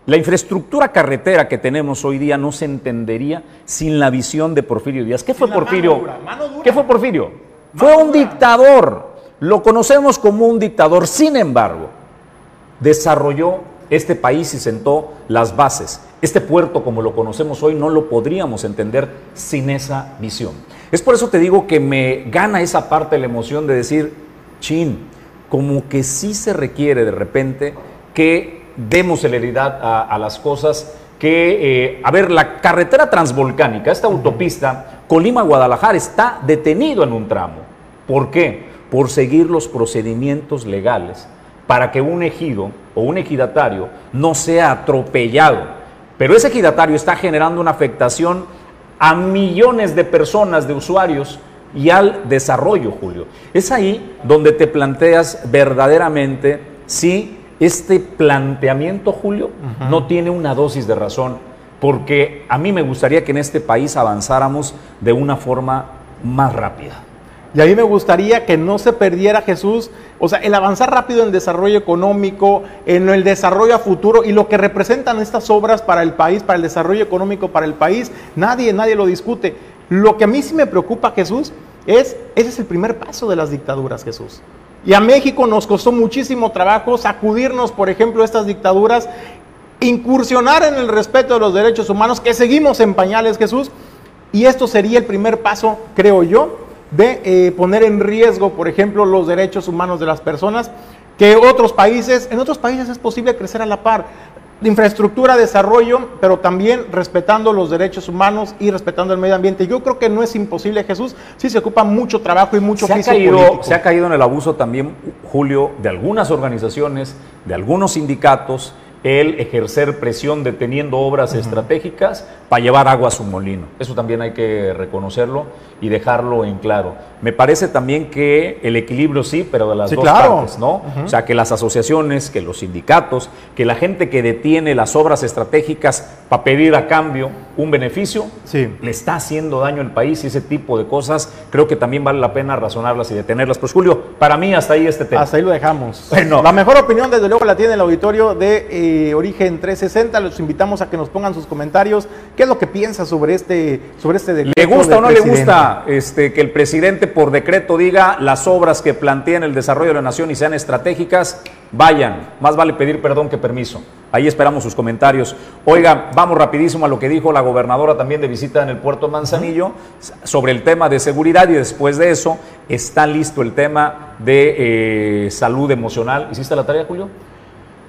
La infraestructura carretera que tenemos hoy día no se entendería sin la visión de Porfirio Díaz. ¿Qué fue Porfirio? ¿Qué fue Porfirio? Fue un dictador. Lo conocemos como un dictador. Sin embargo, desarrolló este país y sentó las bases. Este puerto, como lo conocemos hoy, no lo podríamos entender sin esa visión. Es por eso te digo que me gana esa parte de la emoción de decir, chin, como que sí se requiere de repente que demos celeridad a, a las cosas que, eh, a ver, la carretera transvolcánica, esta autopista Colima-Guadalajara está detenido en un tramo. ¿Por qué? Por seguir los procedimientos legales para que un ejido o un ejidatario no sea atropellado pero ese ejidatario está generando una afectación a millones de personas, de usuarios y al desarrollo, Julio. Es ahí donde te planteas verdaderamente si este planteamiento, Julio, no tiene una dosis de razón, porque a mí me gustaría que en este país avanzáramos de una forma más rápida. Y a mí me gustaría que no se perdiera Jesús, o sea, el avanzar rápido en el desarrollo económico, en el desarrollo a futuro y lo que representan estas obras para el país, para el desarrollo económico para el país, nadie, nadie lo discute. Lo que a mí sí me preocupa, Jesús, es, ese es el primer paso de las dictaduras, Jesús. Y a México nos costó muchísimo trabajo sacudirnos, por ejemplo, estas dictaduras, incursionar en el respeto de los derechos humanos, que seguimos en pañales, Jesús. Y esto sería el primer paso, creo yo, de eh, poner en riesgo, por ejemplo, los derechos humanos de las personas, que otros países, en otros países es posible crecer a la par. Infraestructura, desarrollo, pero también respetando los derechos humanos y respetando el medio ambiente. Yo creo que no es imposible, Jesús, sí se ocupa mucho trabajo y mucho se ha caído, Se ha caído en el abuso también, Julio, de algunas organizaciones, de algunos sindicatos, el ejercer presión deteniendo obras estratégicas para llevar agua a su molino. Eso también hay que reconocerlo y dejarlo en claro. Me parece también que el equilibrio sí, pero de las dos partes, ¿no? O sea, que las asociaciones, que los sindicatos, que la gente que detiene las obras estratégicas para pedir a cambio un beneficio, le está haciendo daño al país y ese tipo de cosas creo que también vale la pena razonarlas y detenerlas. Pues Julio, para mí hasta ahí este tema. Hasta ahí lo dejamos. Bueno. La mejor opinión desde luego la tiene el auditorio de eh, Origen 360. Los invitamos a que nos pongan sus comentarios. ¿Qué es lo que piensa sobre este, sobre este decreto? ¿Le gusta o no le gusta este, que el presidente por decreto diga las obras que plantean el desarrollo de la nación y sean estratégicas? Vayan, más vale pedir perdón que permiso. Ahí esperamos sus comentarios. Oiga, vamos rapidísimo a lo que dijo la gobernadora también de visita en el puerto Manzanillo sobre el tema de seguridad y después de eso está listo el tema de eh, salud emocional. ¿Hiciste la tarea, Julio?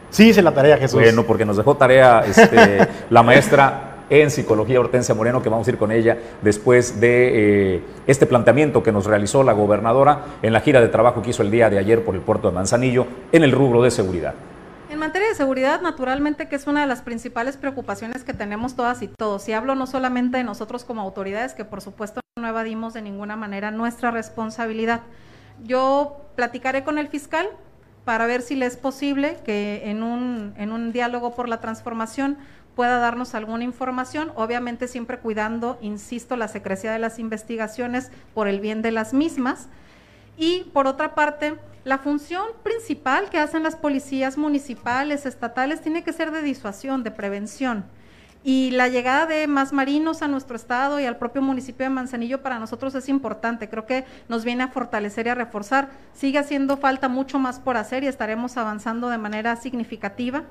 Sí, hice la tarea, Jesús. Bueno, porque nos dejó tarea este, la maestra en psicología, Hortensia Moreno, que vamos a ir con ella después de eh, este planteamiento que nos realizó la gobernadora en la gira de trabajo que hizo el día de ayer por el puerto de Manzanillo en el rubro de seguridad. En materia de seguridad, naturalmente que es una de las principales preocupaciones que tenemos todas y todos. Y hablo no solamente de nosotros como autoridades, que por supuesto no evadimos de ninguna manera nuestra responsabilidad. Yo platicaré con el fiscal para ver si le es posible que en un, en un diálogo por la transformación pueda darnos alguna información, obviamente siempre cuidando, insisto, la secrecía de las investigaciones por el bien de las mismas. Y por otra parte, la función principal que hacen las policías municipales, estatales, tiene que ser de disuasión, de prevención. Y la llegada de más marinos a nuestro estado y al propio municipio de Manzanillo para nosotros es importante. Creo que nos viene a fortalecer y a reforzar. Sigue haciendo falta mucho más por hacer y estaremos avanzando de manera significativa.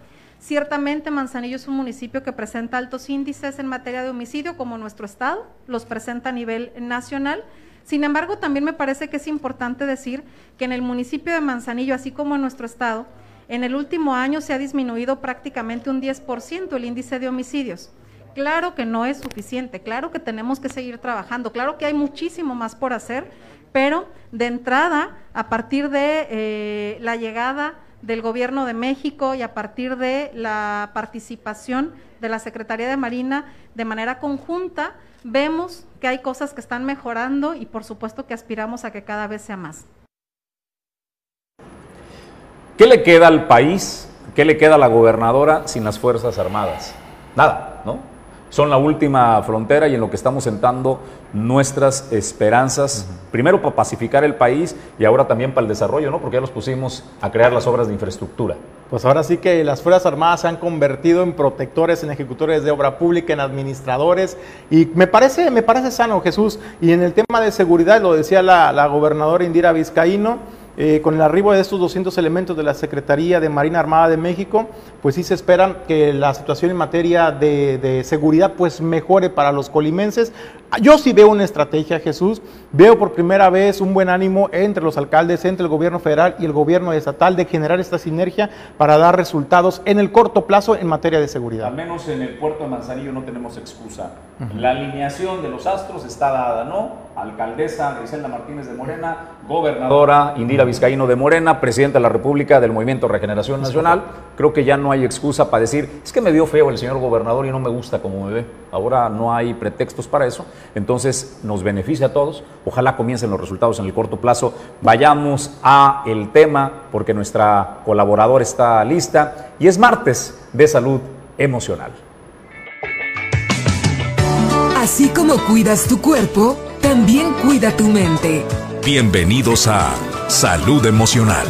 Ciertamente Manzanillo es un municipio que presenta altos índices en materia de homicidio como nuestro estado, los presenta a nivel nacional. Sin embargo, también me parece que es importante decir que en el municipio de Manzanillo, así como en nuestro estado, en el último año se ha disminuido prácticamente un 10% el índice de homicidios. Claro que no es suficiente, claro que tenemos que seguir trabajando, claro que hay muchísimo más por hacer, pero de entrada, a partir de eh, la llegada del Gobierno de México y a partir de la participación de la Secretaría de Marina de manera conjunta, vemos que hay cosas que están mejorando y por supuesto que aspiramos a que cada vez sea más. ¿Qué le queda al país? ¿Qué le queda a la gobernadora sin las Fuerzas Armadas? Nada, ¿no? Son la última frontera y en lo que estamos sentando nuestras esperanzas, primero para pacificar el país y ahora también para el desarrollo, ¿no? Porque ya los pusimos a crear las obras de infraestructura. Pues ahora sí que las Fuerzas Armadas se han convertido en protectores, en ejecutores de obra pública, en administradores, y me parece, me parece sano, Jesús. Y en el tema de seguridad, lo decía la, la gobernadora Indira Vizcaíno, eh, con el arribo de estos 200 elementos de la Secretaría de Marina Armada de México, pues sí se espera que la situación en materia de, de, seguridad pues mejore para los colimenses. Yo sí veo una estrategia, Jesús. Veo por primera vez un buen ánimo entre los alcaldes, entre el gobierno federal y el gobierno estatal de generar esta sinergia para dar resultados en el corto plazo en materia de seguridad. Al menos en el puerto de Manzanillo no tenemos excusa. Uh -huh. La alineación de los astros está dada, ¿no? Alcaldesa Griselda Martínez de Morena, gobernadora Indira Vizcaíno de Morena, presidenta de la República del Movimiento Regeneración Nacional. Creo que ya no hay excusa para decir, es que me vio feo el señor gobernador y no me gusta como me ve. Ahora no hay pretextos para eso. Entonces nos beneficia a todos. Ojalá comiencen los resultados en el corto plazo. Vayamos a el tema porque nuestra colaboradora está lista y es martes de salud emocional. Así como cuidas tu cuerpo, también cuida tu mente. Bienvenidos a Salud Emocional.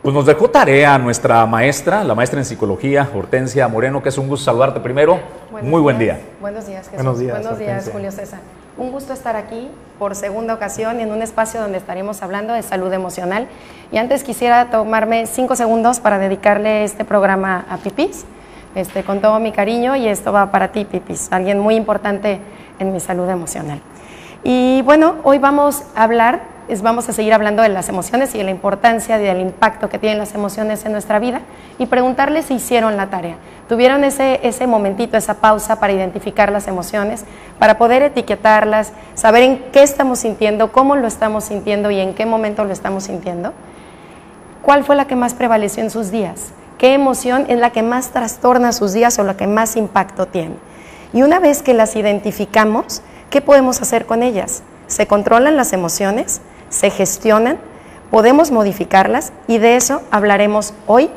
Pues nos dejó tarea nuestra maestra, la maestra en psicología, Hortensia Moreno, que es un gusto saludarte primero. Buenos Muy buen día. Buenos días, Jesús. Buenos días, Buenos días. Julio César. Un gusto estar aquí por segunda ocasión en un espacio donde estaremos hablando de salud emocional. Y antes quisiera tomarme cinco segundos para dedicarle este programa a Pipis, este, con todo mi cariño, y esto va para ti, Pipis, alguien muy importante en mi salud emocional. Y bueno, hoy vamos a hablar, es, vamos a seguir hablando de las emociones y de la importancia del impacto que tienen las emociones en nuestra vida y preguntarles si hicieron la tarea. Tuvieron ese, ese momentito, esa pausa para identificar las emociones, para poder etiquetarlas, saber en qué estamos sintiendo, cómo lo estamos sintiendo y en qué momento lo estamos sintiendo. ¿Cuál fue la que más prevaleció en sus días? ¿Qué emoción es la que más trastorna sus días o la que más impacto tiene? Y una vez que las identificamos, ¿qué podemos hacer con ellas? ¿Se controlan las emociones? ¿Se gestionan? ¿Podemos modificarlas? Y de eso hablaremos hoy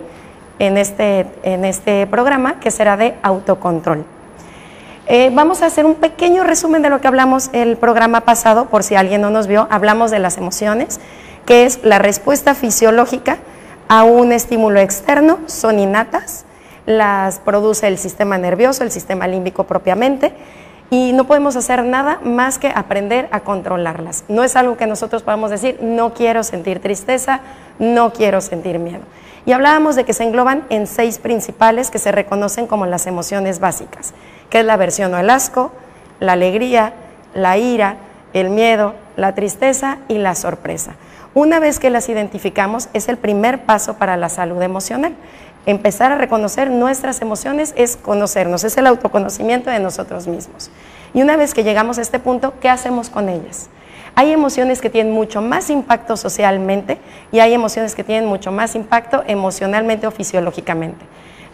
en este, en este programa que será de autocontrol. Eh, vamos a hacer un pequeño resumen de lo que hablamos el programa pasado, por si alguien no nos vio. Hablamos de las emociones, que es la respuesta fisiológica a un estímulo externo, son innatas, las produce el sistema nervioso, el sistema límbico propiamente, y no podemos hacer nada más que aprender a controlarlas. No es algo que nosotros podamos decir, no quiero sentir tristeza, no quiero sentir miedo. Y hablábamos de que se engloban en seis principales que se reconocen como las emociones básicas, que es la aversión o el asco, la alegría, la ira, el miedo, la tristeza y la sorpresa. Una vez que las identificamos, es el primer paso para la salud emocional. Empezar a reconocer nuestras emociones es conocernos, es el autoconocimiento de nosotros mismos. Y una vez que llegamos a este punto, ¿qué hacemos con ellas? Hay emociones que tienen mucho más impacto socialmente y hay emociones que tienen mucho más impacto emocionalmente o fisiológicamente.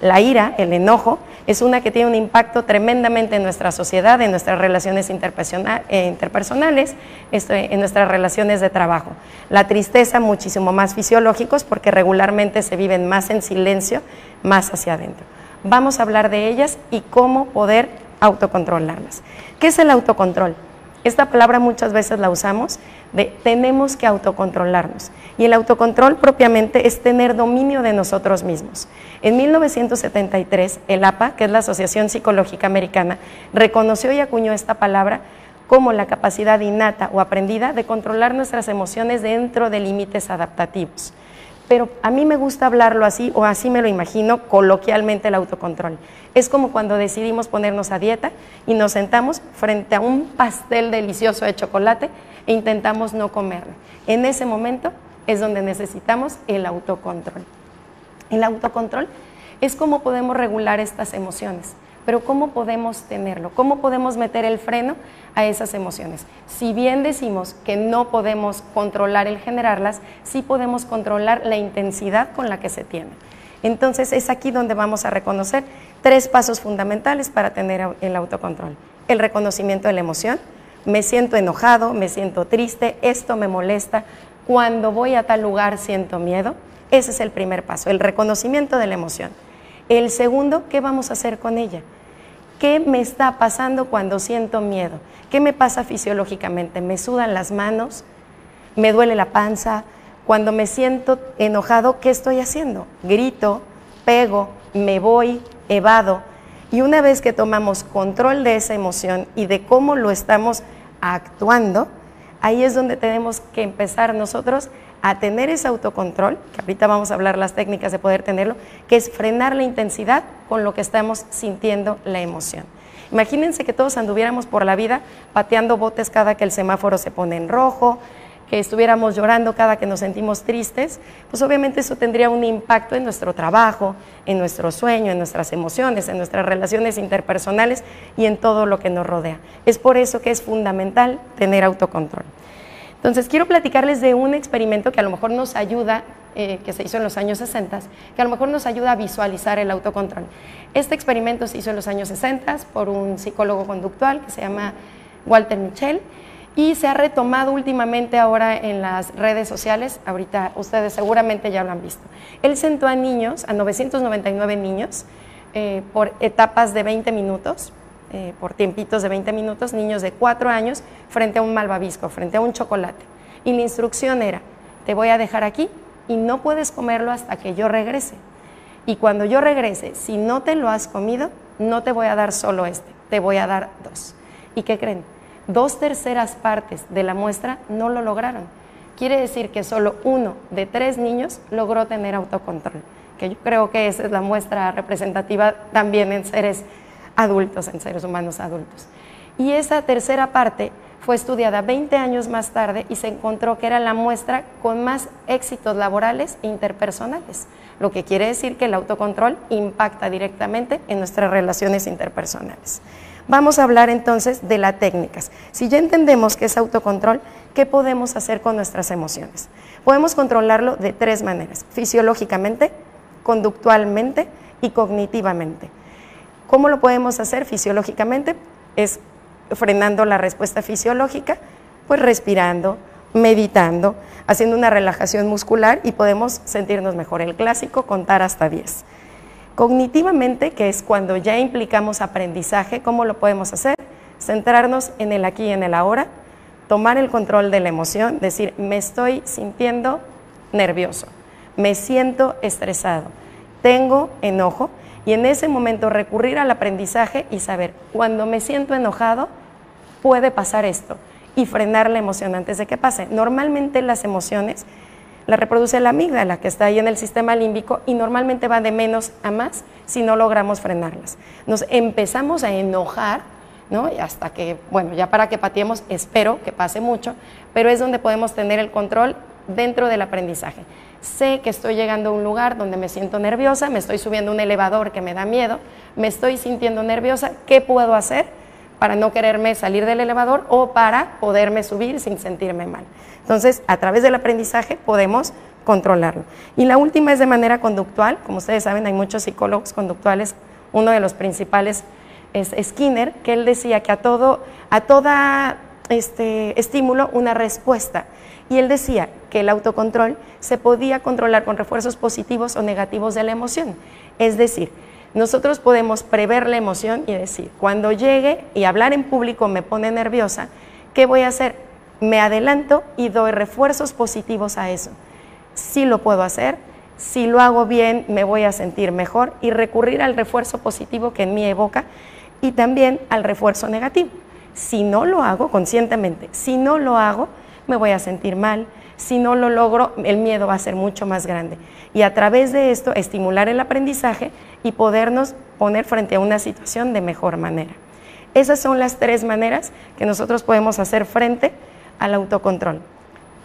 La ira, el enojo, es una que tiene un impacto tremendamente en nuestra sociedad, en nuestras relaciones eh, interpersonales, en nuestras relaciones de trabajo. La tristeza, muchísimo más fisiológicos, porque regularmente se viven más en silencio, más hacia adentro. Vamos a hablar de ellas y cómo poder autocontrolarlas. ¿Qué es el autocontrol? Esta palabra muchas veces la usamos de tenemos que autocontrolarnos. Y el autocontrol propiamente es tener dominio de nosotros mismos. En 1973, el APA, que es la Asociación Psicológica Americana, reconoció y acuñó esta palabra como la capacidad innata o aprendida de controlar nuestras emociones dentro de límites adaptativos pero a mí me gusta hablarlo así, o así me lo imagino coloquialmente el autocontrol. Es como cuando decidimos ponernos a dieta y nos sentamos frente a un pastel delicioso de chocolate e intentamos no comerlo. En ese momento es donde necesitamos el autocontrol. El autocontrol es cómo podemos regular estas emociones. Pero ¿cómo podemos tenerlo? ¿Cómo podemos meter el freno a esas emociones? Si bien decimos que no podemos controlar el generarlas, sí podemos controlar la intensidad con la que se tiene. Entonces es aquí donde vamos a reconocer tres pasos fundamentales para tener el autocontrol. El reconocimiento de la emoción. Me siento enojado, me siento triste, esto me molesta. Cuando voy a tal lugar siento miedo. Ese es el primer paso, el reconocimiento de la emoción. El segundo, ¿qué vamos a hacer con ella? ¿Qué me está pasando cuando siento miedo? ¿Qué me pasa fisiológicamente? ¿Me sudan las manos? ¿Me duele la panza? Cuando me siento enojado, ¿qué estoy haciendo? Grito, pego, me voy, evado. Y una vez que tomamos control de esa emoción y de cómo lo estamos actuando, ahí es donde tenemos que empezar nosotros a tener ese autocontrol, que ahorita vamos a hablar las técnicas de poder tenerlo, que es frenar la intensidad con lo que estamos sintiendo la emoción. Imagínense que todos anduviéramos por la vida pateando botes cada que el semáforo se pone en rojo, que estuviéramos llorando cada que nos sentimos tristes, pues obviamente eso tendría un impacto en nuestro trabajo, en nuestro sueño, en nuestras emociones, en nuestras relaciones interpersonales y en todo lo que nos rodea. Es por eso que es fundamental tener autocontrol. Entonces, quiero platicarles de un experimento que a lo mejor nos ayuda, eh, que se hizo en los años 60, que a lo mejor nos ayuda a visualizar el autocontrol. Este experimento se hizo en los años 60 por un psicólogo conductual que se llama Walter Michel y se ha retomado últimamente ahora en las redes sociales, ahorita ustedes seguramente ya lo han visto. Él sentó a niños, a 999 niños, eh, por etapas de 20 minutos, eh, por tiempitos de 20 minutos, niños de 4 años frente a un malvavisco, frente a un chocolate. Y la instrucción era, te voy a dejar aquí y no puedes comerlo hasta que yo regrese. Y cuando yo regrese, si no te lo has comido, no te voy a dar solo este, te voy a dar dos. ¿Y qué creen? Dos terceras partes de la muestra no lo lograron. Quiere decir que solo uno de tres niños logró tener autocontrol, que yo creo que esa es la muestra representativa también en seres adultos, en seres humanos adultos. Y esa tercera parte fue estudiada 20 años más tarde y se encontró que era la muestra con más éxitos laborales e interpersonales, lo que quiere decir que el autocontrol impacta directamente en nuestras relaciones interpersonales. Vamos a hablar entonces de las técnicas. Si ya entendemos que es autocontrol, ¿qué podemos hacer con nuestras emociones? Podemos controlarlo de tres maneras, fisiológicamente, conductualmente y cognitivamente. ¿Cómo lo podemos hacer fisiológicamente? Es frenando la respuesta fisiológica, pues respirando, meditando, haciendo una relajación muscular y podemos sentirnos mejor. El clásico, contar hasta 10. Cognitivamente, que es cuando ya implicamos aprendizaje, ¿cómo lo podemos hacer? Centrarnos en el aquí y en el ahora, tomar el control de la emoción, decir, me estoy sintiendo nervioso, me siento estresado, tengo enojo y en ese momento recurrir al aprendizaje y saber, cuando me siento enojado, puede pasar esto y frenar la emoción antes de que pase. Normalmente las emociones las reproduce la amígdala que está ahí en el sistema límbico y normalmente va de menos a más si no logramos frenarlas. Nos empezamos a enojar, ¿no? Y hasta que, bueno, ya para que patiemos, espero que pase mucho, pero es donde podemos tener el control dentro del aprendizaje. Sé que estoy llegando a un lugar donde me siento nerviosa, me estoy subiendo a un elevador que me da miedo, me estoy sintiendo nerviosa, ¿qué puedo hacer para no quererme salir del elevador o para poderme subir sin sentirme mal? Entonces, a través del aprendizaje podemos controlarlo. Y la última es de manera conductual. Como ustedes saben, hay muchos psicólogos conductuales. Uno de los principales es Skinner, que él decía que a todo, a toda este estímulo una respuesta. Y él decía que el autocontrol se podía controlar con refuerzos positivos o negativos de la emoción. Es decir, nosotros podemos prever la emoción y decir, cuando llegue y hablar en público me pone nerviosa, ¿qué voy a hacer? Me adelanto y doy refuerzos positivos a eso si lo puedo hacer, si lo hago bien me voy a sentir mejor y recurrir al refuerzo positivo que en mí evoca y también al refuerzo negativo. Si no lo hago conscientemente, si no lo hago, me voy a sentir mal, si no lo logro, el miedo va a ser mucho más grande. Y a través de esto, estimular el aprendizaje y podernos poner frente a una situación de mejor manera. Esas son las tres maneras que nosotros podemos hacer frente al autocontrol.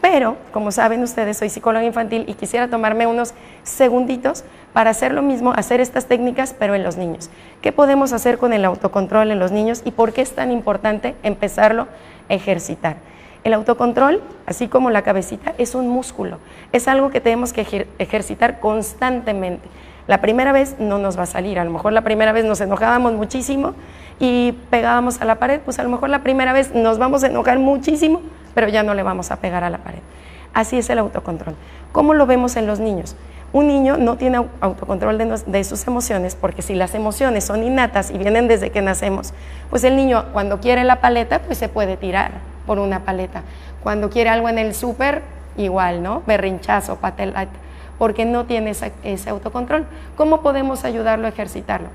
Pero, como saben ustedes, soy psicóloga infantil y quisiera tomarme unos segunditos para hacer lo mismo, hacer estas técnicas, pero en los niños. ¿Qué podemos hacer con el autocontrol en los niños y por qué es tan importante empezarlo a ejercitar? El autocontrol, así como la cabecita, es un músculo, es algo que tenemos que ejercitar constantemente. La primera vez no nos va a salir, a lo mejor la primera vez nos enojábamos muchísimo y pegábamos a la pared, pues a lo mejor la primera vez nos vamos a enojar muchísimo, pero ya no le vamos a pegar a la pared. Así es el autocontrol. ¿Cómo lo vemos en los niños? Un niño no tiene autocontrol de, sus emociones porque si las emociones son innatas y vienen desde que nacemos, pues el niño cuando quiere la paleta, pues se puede tirar por una paleta. Cuando quiere algo en el súper, igual, ¿no? Berrinchazo, patelat, porque no tiene ese autocontrol. ¿Cómo podemos ayudarlo a ejercitarlo?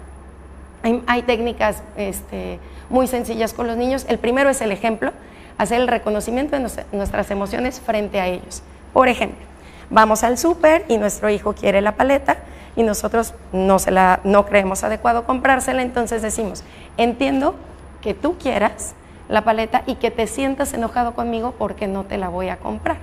Hay, técnicas este, muy sencillas con los niños. El primero es el ejemplo hacer el reconocimiento de nuestras emociones frente a ellos. Por ejemplo, vamos al súper y nuestro hijo quiere la paleta y nosotros no, creemos adecuado comprársela, entonces decimos, entiendo que tú quieras la paleta y que te sientas enojado conmigo porque no te la voy a comprar.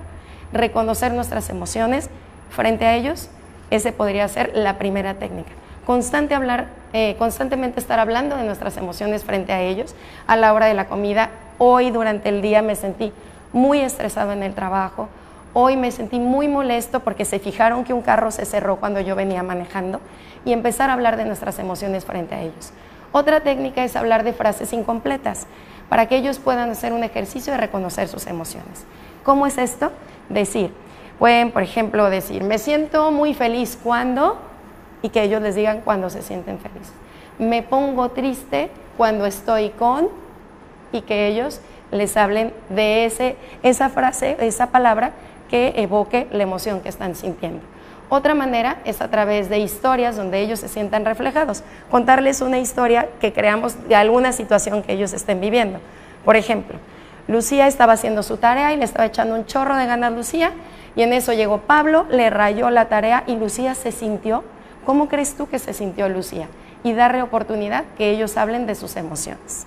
Reconocer nuestras emociones frente a ellos, ese podría ser la primera técnica. Constante hablar, eh, constantemente estar hablando de nuestras emociones frente a ellos a la hora de la comida, Hoy durante el día me sentí muy estresado en el trabajo. Hoy me sentí muy molesto porque se fijaron que un carro se cerró cuando yo venía manejando y empezar a hablar de nuestras emociones frente a ellos. Otra técnica es hablar de frases incompletas para que ellos puedan hacer un ejercicio de reconocer sus emociones. ¿Cómo es esto? Decir, pueden, por ejemplo, decir, me siento muy feliz cuando, y que ellos les digan cuando se sienten felices. Me pongo triste cuando estoy con, y que ellos les hablen de ese, esa frase, esa palabra que evoque la emoción que están sintiendo. Otra manera es a través de historias donde ellos se sientan reflejados. Contarles una historia que creamos de alguna situación que ellos estén viviendo. Por ejemplo, Lucía estaba haciendo su tarea y le estaba echando un chorro de ganas a Lucía y en eso llegó Pablo, le rayó la tarea y Lucía se sintió. ¿Cómo crees tú que se sintió Lucía? Y darle oportunidad que ellos hablen de sus emociones.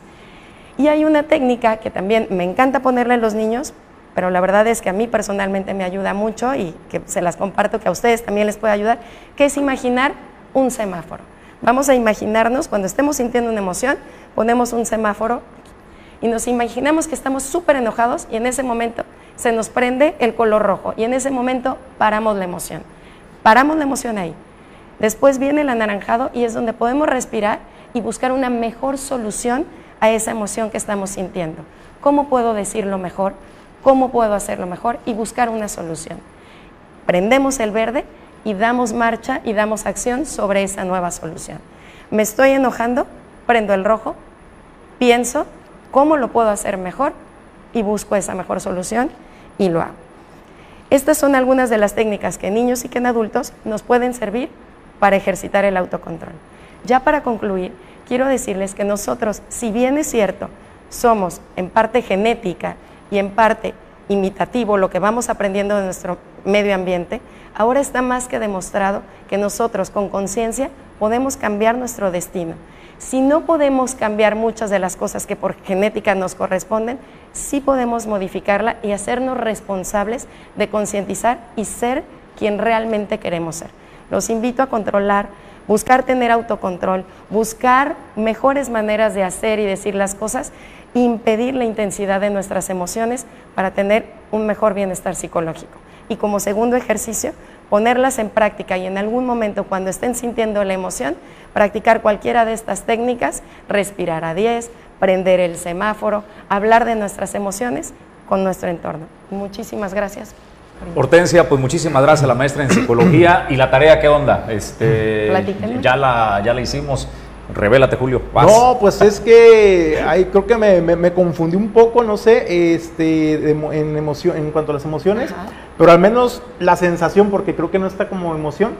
Y hay una técnica que también me encanta ponerle a los niños, pero la verdad es que a mí personalmente me ayuda mucho y que se las comparto que a ustedes también les puede ayudar, que es imaginar un semáforo. Vamos a imaginarnos, cuando estemos sintiendo una emoción, ponemos un semáforo y nos imaginamos que estamos súper enojados y en ese momento se nos prende el color rojo y en ese momento paramos la emoción. Paramos la emoción ahí. Después viene el anaranjado y es donde podemos respirar y buscar una mejor solución a esa emoción que estamos sintiendo. ¿Cómo puedo decirlo mejor? ¿Cómo puedo hacerlo mejor? Y buscar una solución. Prendemos el verde y damos marcha y damos acción sobre esa nueva solución. Me estoy enojando, prendo el rojo, pienso cómo lo puedo hacer mejor y busco esa mejor solución y lo hago. Estas son algunas de las técnicas que en niños y que en adultos nos pueden servir para ejercitar el autocontrol. Ya para concluir, quiero decirles que nosotros, si bien es cierto, somos en parte genética y en parte imitativo lo que vamos aprendiendo de nuestro medio ambiente, ahora está más que demostrado que nosotros con conciencia podemos cambiar nuestro destino. Si no podemos cambiar muchas de las cosas que por genética nos corresponden, sí podemos modificarla y hacernos responsables de concientizar y ser quien realmente queremos ser. Los invito a controlar, buscar tener autocontrol, buscar mejores maneras de hacer y decir las cosas, impedir la intensidad de nuestras emociones para tener un mejor bienestar psicológico. Y como segundo ejercicio, ponerlas en práctica y en algún momento cuando estén sintiendo la emoción, practicar cualquiera de estas técnicas, respirar a 10, prender el semáforo, hablar de nuestras emociones con nuestro entorno. Muchísimas gracias. Hortensia, pues muchísimas gracias a la maestra en psicología. ¿Y la tarea qué onda? Este, ya la, ya la hicimos. Revélate, Julio. No, pues es que ahí creo que me, me, confundí un poco, no sé, este, en, emoción, en cuanto a las emociones, pero al menos la sensación, porque creo que no está como emoción,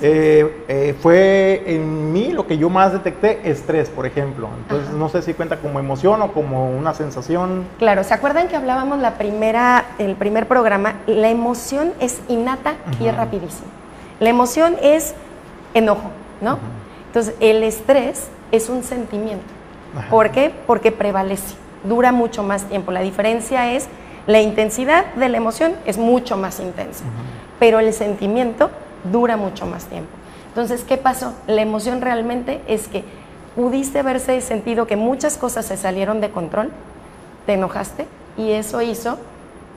eh, eh, fue en mí lo que yo más detecté, estrés, por ejemplo. Entonces, no sé si cuenta como emoción o como una sensación. Claro, ¿se acuerdan que hablábamos la primera, el primer programa? La emoción es innata y es rapidísima. La emoción es enojo, ¿no? Entonces, el estrés es un sentimiento. ¿Por qué? Porque prevalece, dura mucho más tiempo. La diferencia es la intensidad de la emoción es mucho más intensa, pero el sentimiento dura mucho más tiempo. Entonces, ¿qué pasó? La emoción realmente es que pudiste verse sentido que muchas cosas se salieron de control, te enojaste y eso hizo,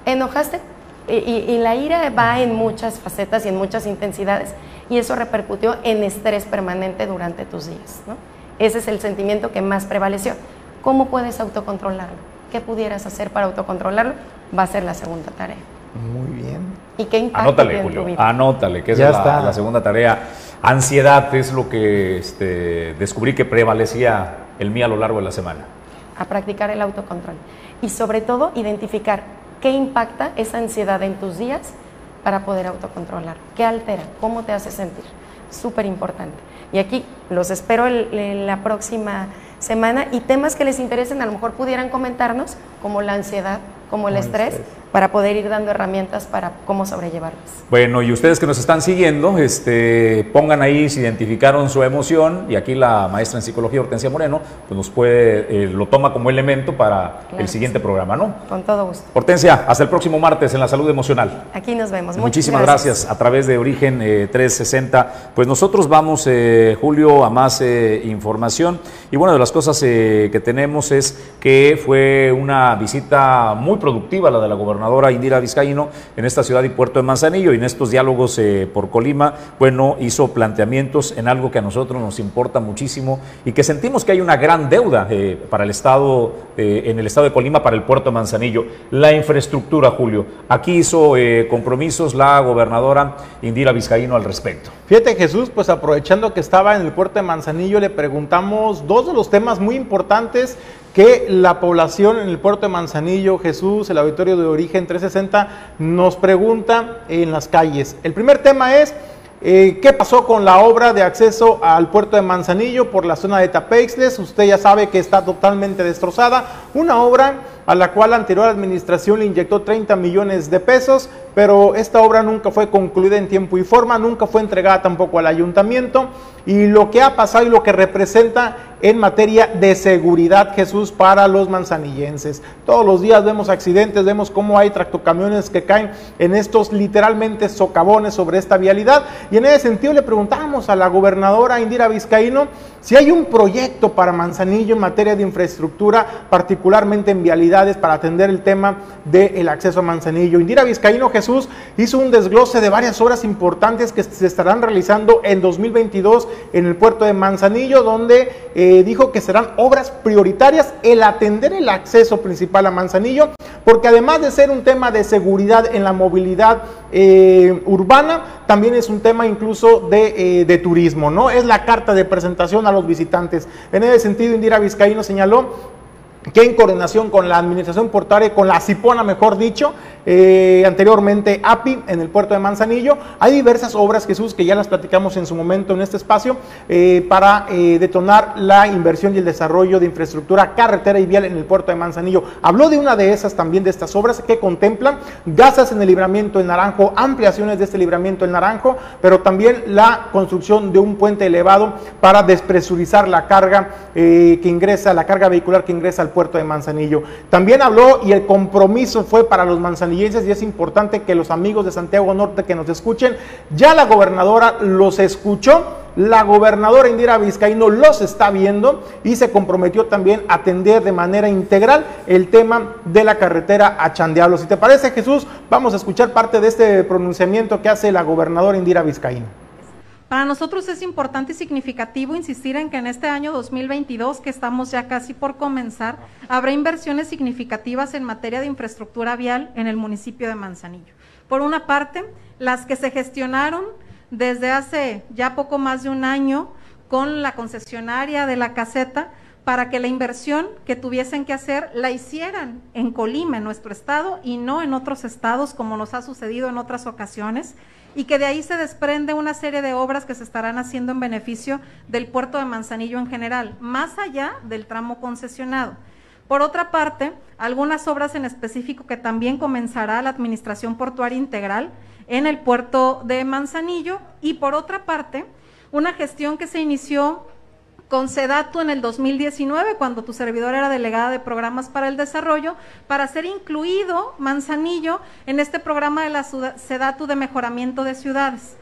enojaste y, la ira va en muchas facetas y en muchas intensidades y eso repercutió en estrés permanente durante tus días. ¿no? Ese es el sentimiento que más prevaleció. ¿Cómo puedes autocontrolarlo? ¿Qué pudieras hacer para autocontrolarlo? Va a ser la segunda tarea. Muy bien. ¿Y qué impacto Anótale, Julio, anótale, que es la, la, segunda tarea. Ansiedad es lo que este, descubrí que prevalecía el mí a lo largo de la semana. A practicar el autocontrol. Y sobre todo, identificar qué impacta esa ansiedad en tus días para poder autocontrolar. ¿Qué altera? ¿Cómo te hace sentir? Súper importante. Y aquí los espero la próxima semana y temas que les interesen a lo mejor pudieran comentarnos, como la ansiedad, como el estrés, para poder ir dando herramientas para cómo sobrellevarlas. Bueno, y ustedes que nos están siguiendo, este, pongan ahí si identificaron su emoción, y aquí la maestra en psicología Hortensia Moreno, pues nos puede, eh, lo toma como elemento para el siguiente programa, ¿no? Con todo gusto. Hortensia, hasta el próximo martes en la salud emocional. Aquí nos vemos. Muchísimas gracias. a través de Origen 360. Eh, pues nosotros vamos, eh, Julio, a más información. Y bueno, de las cosas que tenemos es que fue una visita muy productiva la de la gobernadora Indira Vizcaíno en esta ciudad y puerto de Manzanillo y en estos diálogos eh, por Colima, bueno, hizo planteamientos en algo que a nosotros nos importa muchísimo y que sentimos que hay una gran deuda eh, para el Estado, eh, en el Estado de Colima, para el puerto de Manzanillo, la infraestructura, Julio. Aquí hizo compromisos la gobernadora Indira Vizcaíno al respecto. Fíjate Jesús, pues aprovechando que estaba en el puerto de Manzanillo, le preguntamos dos de los temas muy importantes que la población en el puerto de Manzanillo, Jesús, el auditorio de origen 360, nos pregunta en las calles. El primer tema es, eh, ¿qué pasó con la obra de acceso al puerto de Manzanillo por la zona de Tapeixles? Usted ya sabe que está totalmente destrozada. Una obra a la cual la anterior administración le inyectó 30 millones de pesos, pero esta obra nunca fue concluida en tiempo y forma, nunca fue entregada tampoco al ayuntamiento. Y lo que ha pasado y lo que representa en materia de seguridad, Jesús, para los manzanillenses. Todos los días vemos accidentes, vemos cómo hay tractocamiones que caen en estos literalmente socavones sobre esta vialidad. Y en ese sentido le preguntamos a la gobernadora Indira Vizcaíno si hay un proyecto para Manzanillo en materia de infraestructura, particularmente en vialidades, para atender el tema del acceso a Manzanillo. Indira Vizcaíno Jesús hizo un desglose de varias obras importantes que se estarán realizando en 2022 en el puerto de Manzanillo, donde eh, dijo que serán obras prioritarias el atender el acceso principal a Manzanillo, porque además de ser un tema de seguridad en la movilidad eh, urbana, también es un tema incluso de, eh, de turismo, ¿no? Es la carta de presentación a visitantes. En ese sentido, Indira Vizcaíno señaló que en coordinación con la administración portuaria, con la CIPONA mejor dicho, eh, anteriormente API en el puerto de Manzanillo. Hay diversas obras, Jesús, que ya las platicamos en su momento en este espacio, eh, para eh, detonar la inversión y el desarrollo de infraestructura carretera y vial en el puerto de Manzanillo. Habló de una de esas también, de estas obras que contemplan gasas en el libramiento en Naranjo, ampliaciones de este libramiento en Naranjo, pero también la construcción de un puente elevado para despresurizar la carga que ingresa, la carga vehicular que ingresa al puerto de Manzanillo. También habló y el compromiso fue para los y es importante que los amigos de Santiago Norte que nos escuchen, ya la gobernadora los escuchó, la gobernadora Indira Vizcaíno los está viendo y se comprometió también a atender de manera integral el tema de la carretera a Chandiablo. Si te parece Jesús, vamos a escuchar parte de este pronunciamiento que hace la gobernadora Indira Vizcaíno. Para nosotros es importante y significativo insistir en que en este año 2022, que estamos ya casi por comenzar, habrá inversiones significativas en materia de infraestructura vial en el municipio de Manzanillo. Por una parte, las que se gestionaron desde hace ya poco más de un año con la concesionaria de la caseta para que la inversión que tuviesen que hacer la hicieran en Colima, en nuestro estado, y no en otros estados como nos ha sucedido en otras ocasiones y que de ahí se desprende una serie de obras que se estarán haciendo en beneficio del puerto de Manzanillo en general, más allá del tramo concesionado. Por otra parte, algunas obras en específico que también comenzará la Administración Portuaria Integral en el puerto de Manzanillo y por otra parte, una gestión que se inició con SEDATU en el 2019, cuando tu servidor era delegada de programas para el desarrollo, para ser incluido Manzanillo en este programa de la SEDATU de mejoramiento de ciudades.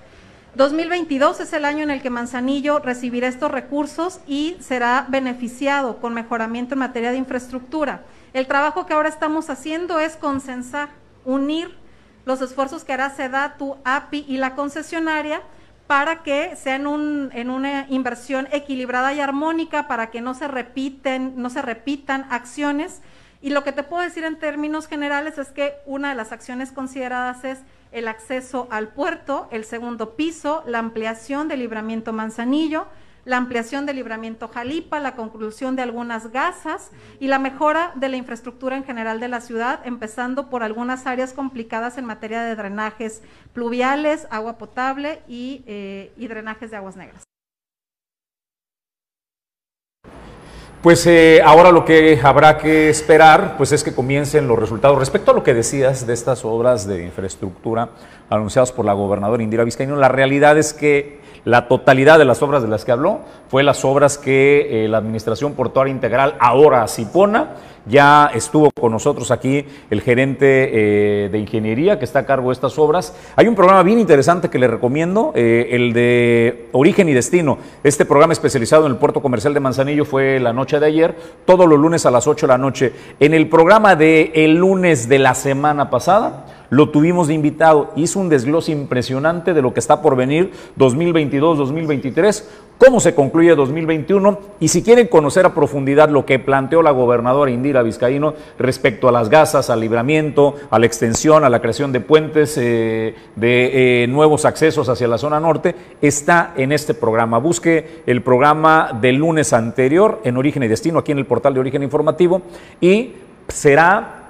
2022 es el año en el que Manzanillo recibirá estos recursos y será beneficiado con mejoramiento en materia de infraestructura. El trabajo que ahora estamos haciendo es consensar, unir los esfuerzos que hará SEDATU, API y la concesionaria para que sea en, una inversión equilibrada y armónica, para que no se repiten, no se repitan acciones. Y lo que te puedo decir en términos generales es que una de las acciones consideradas es el acceso al puerto, el segundo piso, la ampliación del libramiento Manzanillo, la ampliación del libramiento Jalipa, la conclusión de algunas gasas y la mejora de la infraestructura en general de la ciudad, empezando por algunas áreas complicadas en materia de drenajes pluviales, agua potable y, eh, drenajes de aguas negras. Pues eh, ahora lo que habrá que esperar pues es que comiencen los resultados. Respecto a lo que decías de estas obras de infraestructura anunciadas por la gobernadora Indira Vizcaíno, la realidad es que la totalidad de las obras de las que habló fue las obras que eh, la Administración Portuaria Integral, ahora Cipona, ya estuvo con nosotros aquí el gerente eh, de ingeniería que está a cargo de estas obras. Hay un programa bien interesante que le recomiendo, eh, el de Origen y Destino. Este programa especializado en el puerto comercial de Manzanillo fue la noche de ayer, todos los lunes a las 8 de la noche. En el programa de el lunes de la semana pasada, lo tuvimos de invitado, hizo un desglose impresionante de lo que está por venir 2022-2023, cómo se concluye 2021 y si quieren conocer a profundidad lo que planteó la gobernadora Indira Vizcaíno respecto a las gasas, al libramiento, a la extensión, a la creación de puentes, eh, de eh, nuevos accesos hacia la zona norte, está en este programa. Busque el programa del lunes anterior en Origen y Destino, aquí en el portal de Origen Informativo, y será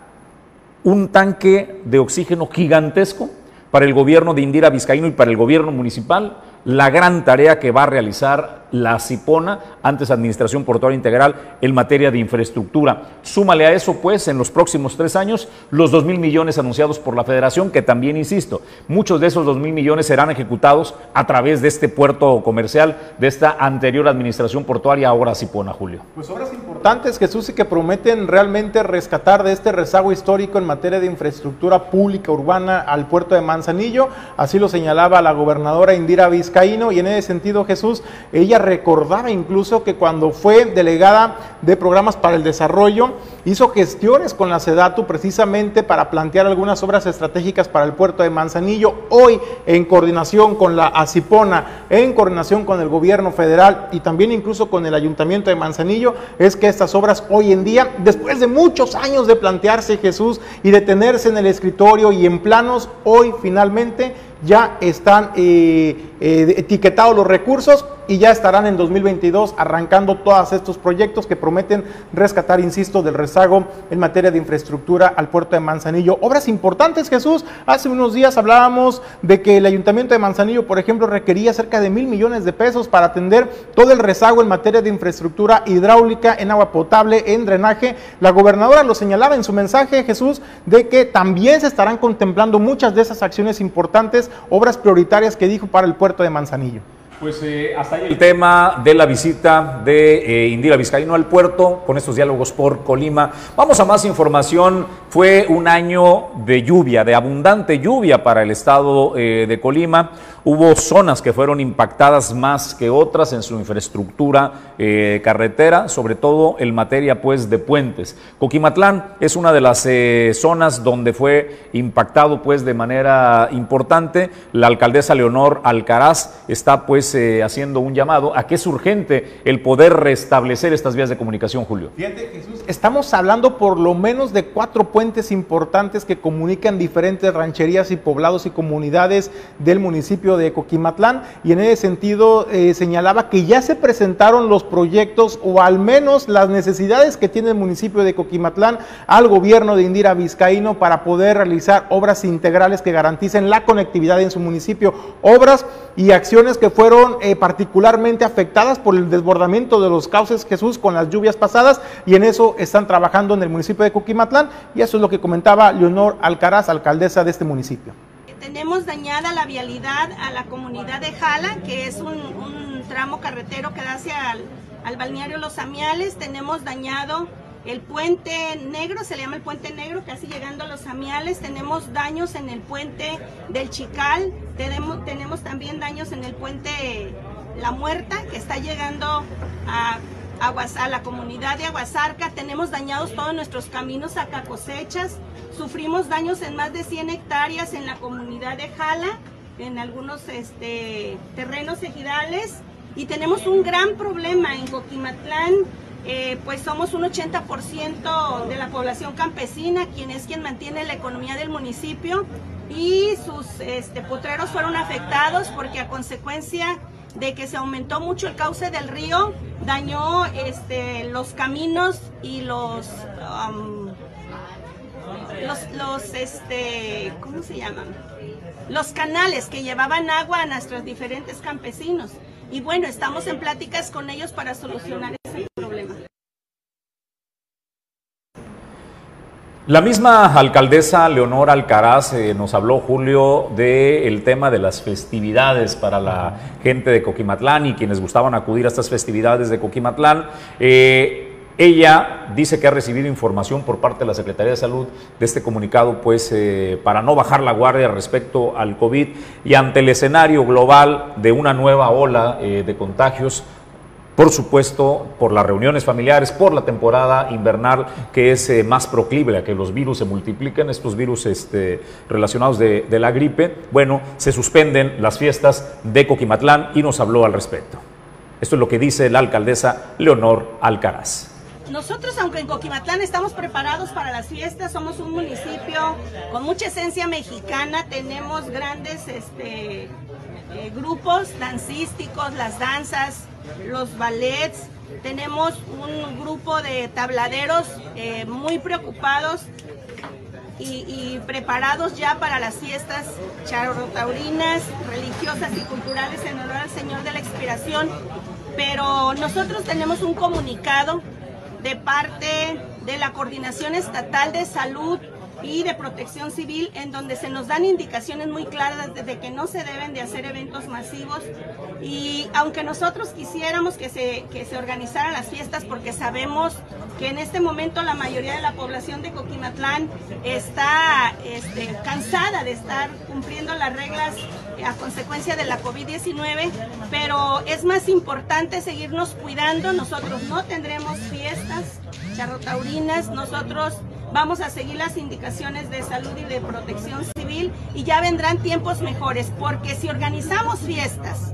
un tanque de oxígeno gigantesco para el gobierno de Indira Vizcaíno y para el gobierno municipal la gran tarea que va a realizar la CIPONA, antes Administración Portuaria Integral, en materia de infraestructura. Súmale a eso, pues, en los próximos tres años, los dos mil millones anunciados por la Federación, que también, insisto, muchos de esos dos mil millones serán ejecutados a través de este puerto comercial, de esta anterior Administración Portuaria, ahora CIPONA, Julio. Pues obras importantes, Jesús, y que prometen realmente rescatar de este rezago histórico en materia de infraestructura pública urbana al puerto de Manzanillo. Así lo señalaba la gobernadora Indira Vizca y en ese sentido Jesús, ella recordaba incluso que cuando fue delegada de programas para el desarrollo, hizo gestiones con la SEDATU precisamente para plantear algunas obras estratégicas para el puerto de Manzanillo, hoy en coordinación con la ACIPONA, en coordinación con el gobierno federal y también incluso con el ayuntamiento de Manzanillo, es que estas obras hoy en día, después de muchos años de plantearse Jesús y de tenerse en el escritorio y en planos, hoy finalmente ya están eh, eh, etiquetados los recursos y ya estarán en 2022 arrancando todos estos proyectos que prometen rescatar, insisto, del rezago en materia de infraestructura al puerto de Manzanillo. Obras importantes, Jesús. Hace unos días hablábamos de que el ayuntamiento de Manzanillo, por ejemplo, requería cerca de mil millones de pesos para atender todo el rezago en materia de infraestructura hidráulica, en agua potable, en drenaje. La gobernadora lo señalaba en su mensaje, Jesús, de que también se estarán contemplando muchas de esas acciones importantes, obras prioritarias que dijo para el puerto de Manzanillo. Pues eh, hasta ahí el tema de la visita de eh, Indira Vizcaíno al puerto con estos diálogos por Colima. Vamos a más información. Fue un año de lluvia, de abundante lluvia para el estado eh, de Colima. Hubo zonas que fueron impactadas más que otras en su infraestructura eh, carretera, sobre todo en materia pues de puentes. Coquimatlán es una de las eh, zonas donde fue impactado pues de manera importante. La alcaldesa Leonor Alcaraz está pues haciendo un llamado a que es urgente el poder restablecer estas vías de comunicación, Julio. Fíjate, Jesús, estamos hablando por lo menos de cuatro puentes importantes que comunican diferentes rancherías y poblados y comunidades del municipio de Coquimatlán. Y en ese sentido eh, señalaba que ya se presentaron los proyectos o al menos las necesidades que tiene el municipio de Coquimatlán al gobierno de Indira Vizcaíno para poder realizar obras integrales que garanticen la conectividad en su municipio, obras y acciones que fueron eh, particularmente afectadas por el desbordamiento de los cauces Jesús con las lluvias pasadas y en eso están trabajando en el municipio de Coquimatlán y eso es lo que comentaba Leonor Alcaraz, alcaldesa de este municipio tenemos dañada la vialidad a la comunidad de Jala, que es un, tramo carretero que da hacia al balneario Los Amiales. Tenemos dañado el puente negro, se le llama el puente negro, casi llegando a Los Amiales. Tenemos daños en el puente del Chical. Tenemos, también daños en el puente La Muerta, que está llegando a a la comunidad de Aguasarca, tenemos dañados todos nuestros caminos acá cosechas, sufrimos daños en más de 100 hectáreas en la comunidad de Jala, en algunos este, terrenos ejidales y tenemos un gran problema en Coquimatlán, eh, pues somos un 80% de la población campesina, quien es quien mantiene la economía del municipio y sus este, potreros fueron afectados porque a consecuencia de que se aumentó mucho el cauce del río, dañó este, los caminos y los, los, este, ¿cómo se llaman? Los canales que llevaban agua a nuestros diferentes campesinos. Y bueno, estamos en pláticas con ellos para solucionar ese problema. La misma alcaldesa Leonor Alcaraz eh, nos habló, Julio, del tema de las festividades para la gente de Coquimatlán y quienes gustaban acudir a estas festividades de Coquimatlán. Eh, ella dice que ha recibido información por parte de la Secretaría de Salud de este comunicado, pues eh, para no bajar la guardia respecto al COVID y ante el escenario global de una nueva ola de contagios por supuesto, por las reuniones familiares, por la temporada invernal que es eh, más proclive a que los virus se multipliquen, estos virus este, relacionados de, de la gripe, bueno, se suspenden las fiestas de Coquimatlán y nos habló al respecto. Esto es lo que dice la alcaldesa Leonor Alcaraz. Nosotros, aunque en Coquimatlán estamos preparados para las fiestas, somos un municipio con mucha esencia mexicana, tenemos grandes este, eh, grupos dancísticos, las danzas, los ballets, tenemos un grupo de tabladeros eh, muy preocupados y, preparados ya para las fiestas charrotaurinas, religiosas y culturales en honor al Señor de la Expiración. Pero nosotros tenemos un comunicado de parte de la Coordinación Estatal de Salud y de protección civil en donde se nos dan indicaciones muy claras de que no se deben de hacer eventos masivos y aunque nosotros quisiéramos que se, que se organizaran las fiestas porque sabemos que en este momento la mayoría de la población de Coquimatlán está este, cansada de estar cumpliendo las reglas a consecuencia de la COVID-19, pero es más importante seguirnos cuidando. Nosotros no tendremos fiestas charrotaurinas, nosotros vamos a seguir las indicaciones de salud y de protección civil y ya vendrán tiempos mejores, porque si organizamos fiestas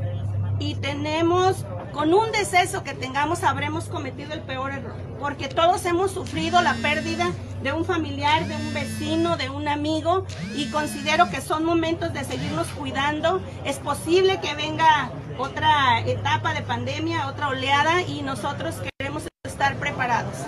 y tenemos con un deceso que tengamos habremos cometido el peor error, porque todos hemos sufrido la pérdida de un familiar, de un vecino, de un amigo y considero que son momentos de seguirnos cuidando. Es posible que venga otra etapa de pandemia, otra oleada y nosotros queremos estar preparados.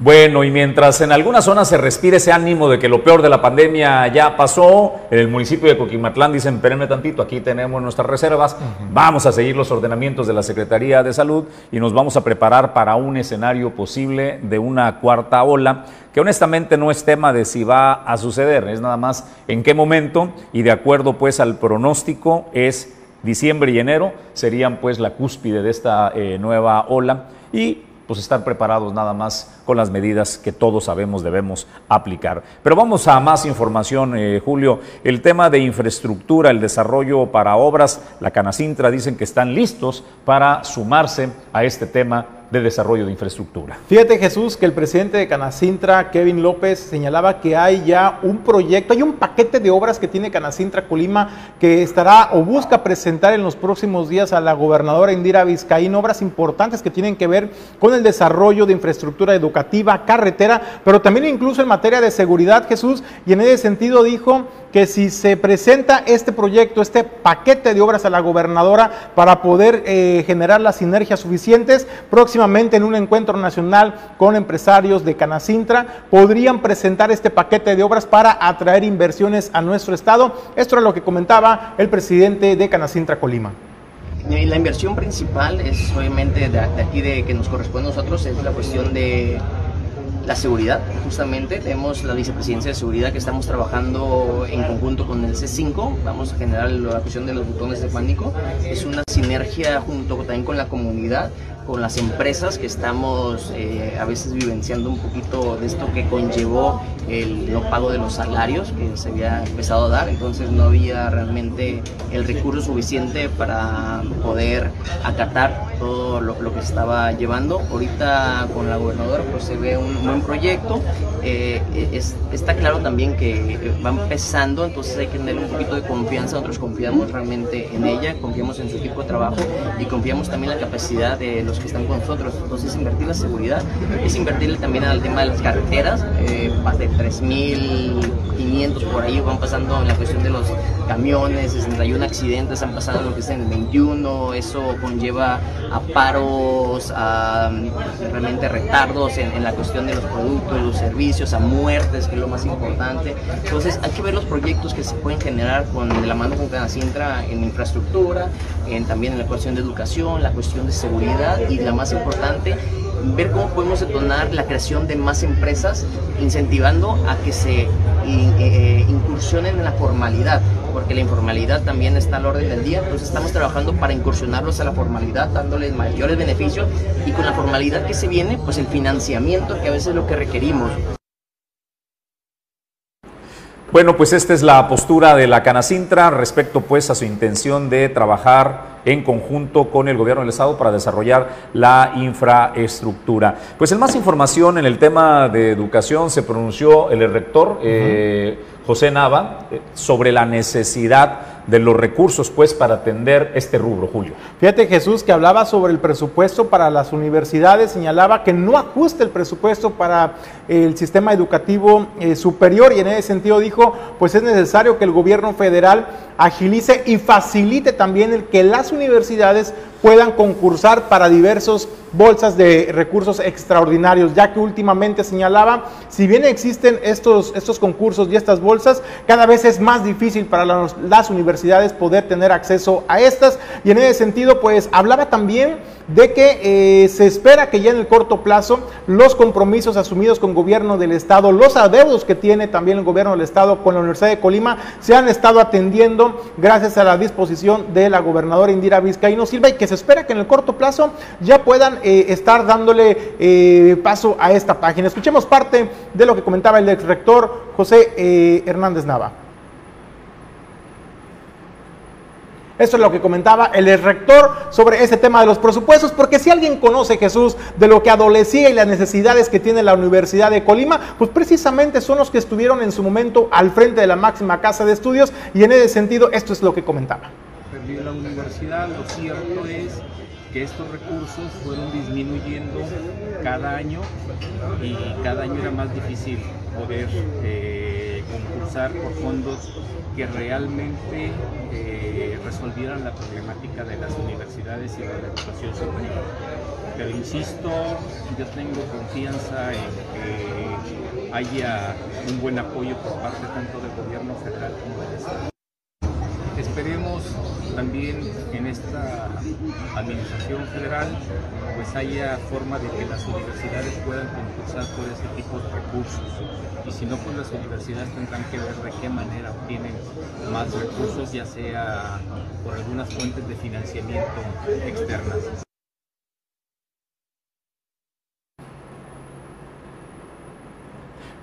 Bueno, y mientras en algunas zonas se respira ese ánimo de que lo peor de la pandemia ya pasó, en el municipio de Coquimatlán dicen, espérenme tantito, aquí tenemos nuestras reservas, vamos a seguir los ordenamientos de la Secretaría de Salud y nos vamos a preparar para un escenario posible de una cuarta ola, que honestamente no es tema de si va a suceder, es nada más en qué momento y de acuerdo pues al pronóstico es diciembre y enero serían pues la cúspide de esta eh, nueva ola. Y pues estar preparados nada más con las medidas que todos sabemos debemos aplicar. Pero vamos a más información, eh, Julio. El tema de infraestructura, el desarrollo para obras, la Canacintra dicen que están listos para sumarse a este tema de desarrollo de infraestructura. Fíjate Jesús que el presidente de Canacintra, Kevin López, señalaba que hay ya un proyecto, hay un paquete de obras que tiene Canacintra Colima que estará o busca presentar en los próximos días a la gobernadora Indira Vizcaín, obras importantes que tienen que ver con el desarrollo de infraestructura educativa, carretera, pero también incluso en materia de seguridad, Jesús, y en ese sentido dijo que si se presenta este proyecto, este paquete de obras a la gobernadora para poder eh, generar las sinergias suficientes, próximamente en un encuentro nacional con empresarios de Canacintra, podrían presentar este paquete de obras para atraer inversiones a nuestro estado. Esto era lo que comentaba el presidente de Canacintra Colima. La inversión principal es obviamente de, aquí de que nos corresponde a nosotros, es la cuestión de la seguridad, justamente. Tenemos la vicepresidencia de seguridad que estamos trabajando en conjunto con el C5. Vamos a generar la cuestión de los botones de pánico. Es una sinergia junto también con la comunidad con las empresas que estamos eh, a veces vivenciando un poquito de esto que conllevó el no pago de los salarios que se había empezado a dar, entonces no había realmente el recurso suficiente para poder acatar todo lo, que estaba llevando. Ahorita con la gobernadora pues se ve un buen proyecto, eh, está claro también que va empezando, entonces hay que tener un poquito de confianza, nosotros confiamos realmente en ella, confiamos en su equipo de trabajo y confiamos también en la capacidad de los que están con nosotros. Entonces invertir la seguridad es invertirle también al tema de las carreteras, eh, más de 3.500 por ahí van pasando en la cuestión de los camiones, 61 accidentes han pasado lo que es en el 21, eso conlleva a paros, a mm, realmente retardos en, la cuestión de los productos, los servicios, a muertes, que es lo más importante. Entonces hay que ver los proyectos que se pueden generar con la mano con Canacintra en infraestructura, en, también en la cuestión de educación, la cuestión de seguridad y la más importante, ver cómo podemos detonar la creación de más empresas, incentivando a que se eh, incursionen en la formalidad, porque la informalidad también está al orden del día, entonces estamos trabajando para incursionarlos a la formalidad, dándoles mayores beneficios y con la formalidad que se viene, pues el financiamiento que a veces es lo que requerimos. Bueno, pues esta es la postura de la Canacintra respecto pues a su intención de trabajar en conjunto con el gobierno del estado para desarrollar la infraestructura. Pues en más información en el tema de educación se pronunció el rector eh, José Nava eh, sobre la necesidad de los recursos pues para atender este rubro, Julio. Fíjate Jesús que hablaba sobre el presupuesto para las universidades, señalaba que no ajusta el presupuesto para el sistema educativo eh, superior y en ese sentido dijo, pues es necesario que el gobierno federal agilice y facilite también el que las universidades puedan concursar para diversos bolsas de recursos extraordinarios, ya que últimamente señalaba, si bien existen estos, estos concursos y estas bolsas, cada vez es más difícil para las universidades poder tener acceso a estas. Y en ese sentido, pues hablaba también de que eh, se espera que ya en el corto plazo los compromisos asumidos con gobierno del Estado, los adeudos que tiene también el gobierno del Estado con la Universidad de Colima, se han estado atendiendo gracias a la disposición de la gobernadora Indira Vizcaíno Silva y que se espera que en el corto plazo ya puedan eh, estar dándole eh, paso a esta página. Escuchemos parte de lo que comentaba el ex rector José Hernández Nava. Eso es lo que comentaba el rector sobre ese tema de los presupuestos, porque si alguien conoce Jesús de lo que adolecía y las necesidades que tiene la Universidad de Colima, pues precisamente son los que estuvieron en su momento al frente de la máxima casa de estudios y en ese sentido esto es lo que comentaba. La universidad, lo cierto es que estos recursos fueron disminuyendo cada año y cada año era más difícil poder... Eh, concursar por fondos que realmente eh, resolvieran la problemática de las universidades y de la educación superior. Pero insisto, yo tengo confianza en que haya un buen apoyo por parte tanto del gobierno federal como del Estado. Esperemos también en esta administración federal pues haya forma de que las universidades puedan concursar por ese tipo de recursos y si no pues las universidades tendrán que ver de qué manera obtienen más recursos ya sea por algunas fuentes de financiamiento externas.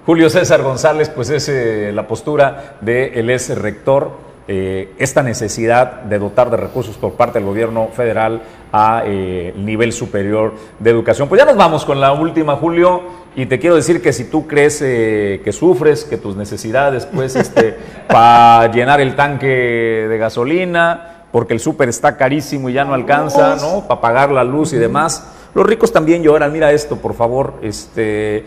Julio César González, pues es eh, la postura del ex rector eh, esta necesidad de dotar de recursos por parte del gobierno federal a eh, nivel superior de educación. Pues ya nos vamos con la última, Julio, y te quiero decir que si tú crees eh, que sufres, que tus necesidades, pues, este, para llenar el tanque de gasolina, porque el súper está carísimo y ya no alcanza, ¿no? Para pagar la luz y demás. Los ricos también lloran. Mira esto, por favor. Este,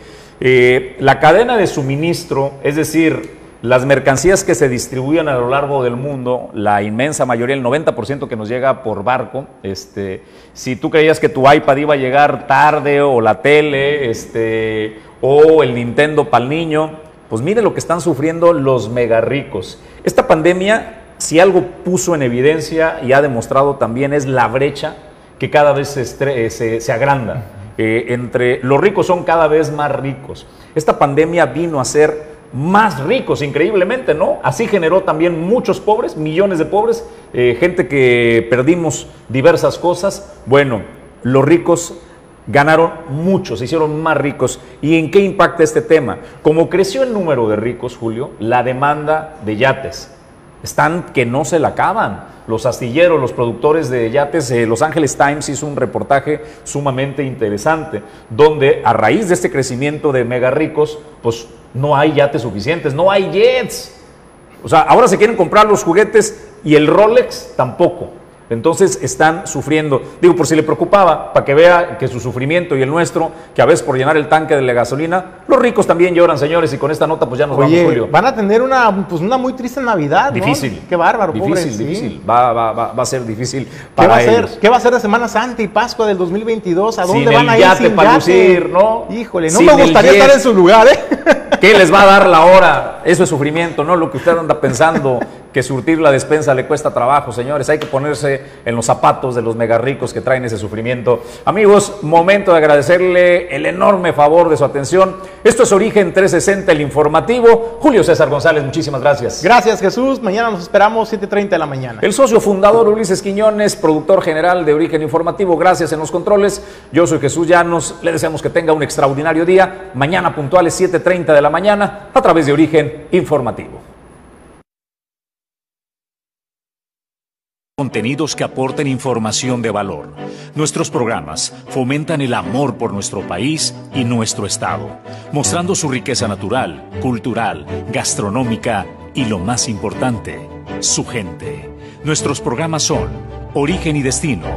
la cadena de suministro, es decir, las mercancías que se distribuyen a lo largo del mundo, la inmensa mayoría, el 90% que nos llega por barco, este, si tú creías que tu iPad iba a llegar tarde o la tele, este, o el Nintendo para el niño, pues mire lo que están sufriendo los mega ricos. Esta pandemia, si algo puso en evidencia y ha demostrado también, es la brecha que cada vez se, se, agranda. Eh, entre los ricos son cada vez más ricos. Esta pandemia vino a ser más ricos, increíblemente, ¿no? Así generó también muchos pobres, millones de pobres, eh, gente que perdimos diversas cosas. Bueno, los ricos ganaron mucho, se hicieron más ricos. ¿Y en qué impacta este tema? Como creció el número de ricos, Julio, la demanda de yates están que no se la acaban. Los astilleros, los productores de yates, eh, Los Angeles Times hizo un reportaje sumamente interesante, donde a raíz de este crecimiento de mega ricos, pues no hay yates suficientes, no hay jets. O sea, ahora se quieren comprar los juguetes y el Rolex tampoco. Entonces están sufriendo. Digo, por si le preocupaba, para que vea que su sufrimiento y el nuestro, que a veces por llenar el tanque de la gasolina, los ricos también lloran, señores, y con esta nota pues ya nos vamos, Julio. Van a tener una, pues, una muy triste Navidad. Difícil. Qué bárbaro, Difícil, difícil. Va, va, va, va, a ser difícil para ¿Qué va ellos. A ser, ¿Qué va a ser de Semana Santa y Pascua del 2022? ¿A dónde Sin van a ir yate sin para lucir, ¿no? Híjole, no Sin me gustaría estar en su lugar, ¿eh? ¿Qué les va a dar la hora? Eso es sufrimiento, ¿no? Lo que usted anda pensando, que surtir la despensa le cuesta trabajo, señores. Hay que ponerse en los zapatos de los megarricos que traen ese sufrimiento. Amigos, momento de agradecerle el enorme favor de su atención. Esto es Origen 360, el informativo. Julio César González, muchísimas gracias. Gracias, Jesús. Mañana nos esperamos 7.30 de la mañana. El socio fundador Ulises Quiñones, productor general de Origen Informativo, gracias en los controles. Yo soy Jesús Llanos, le deseamos que tenga un extraordinario día. Mañana puntuales 7.30 de la mañana a través de Origen Informativo. Contenidos que aporten información de valor. Nuestros programas fomentan el amor por nuestro país y nuestro Estado, mostrando su riqueza natural, cultural, gastronómica y lo más importante, su gente. Nuestros programas son Origen y Destino,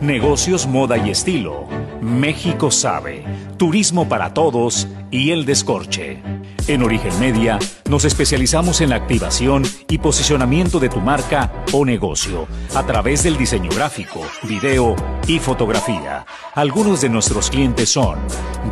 Negocios, Moda y Estilo, México Sabe, Turismo para Todos y El Descorche. En Origen Media nos especializamos en la activación y posicionamiento de tu marca o negocio a través del diseño gráfico, video y fotografía. Algunos de nuestros clientes son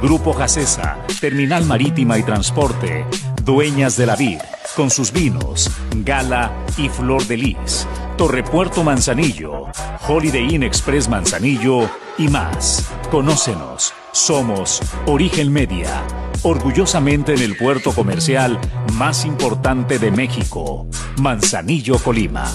Grupo Jacesa, Terminal Marítima y Transporte, Dueñas de la Vid, con sus vinos, Gala y Flor de Lis, Torrepuerto Manzanillo, Holiday Inn Express Manzanillo y más. Conócenos. Somos Origen Media, orgullosamente en el puerto comercial más importante de México, Manzanillo, Colima.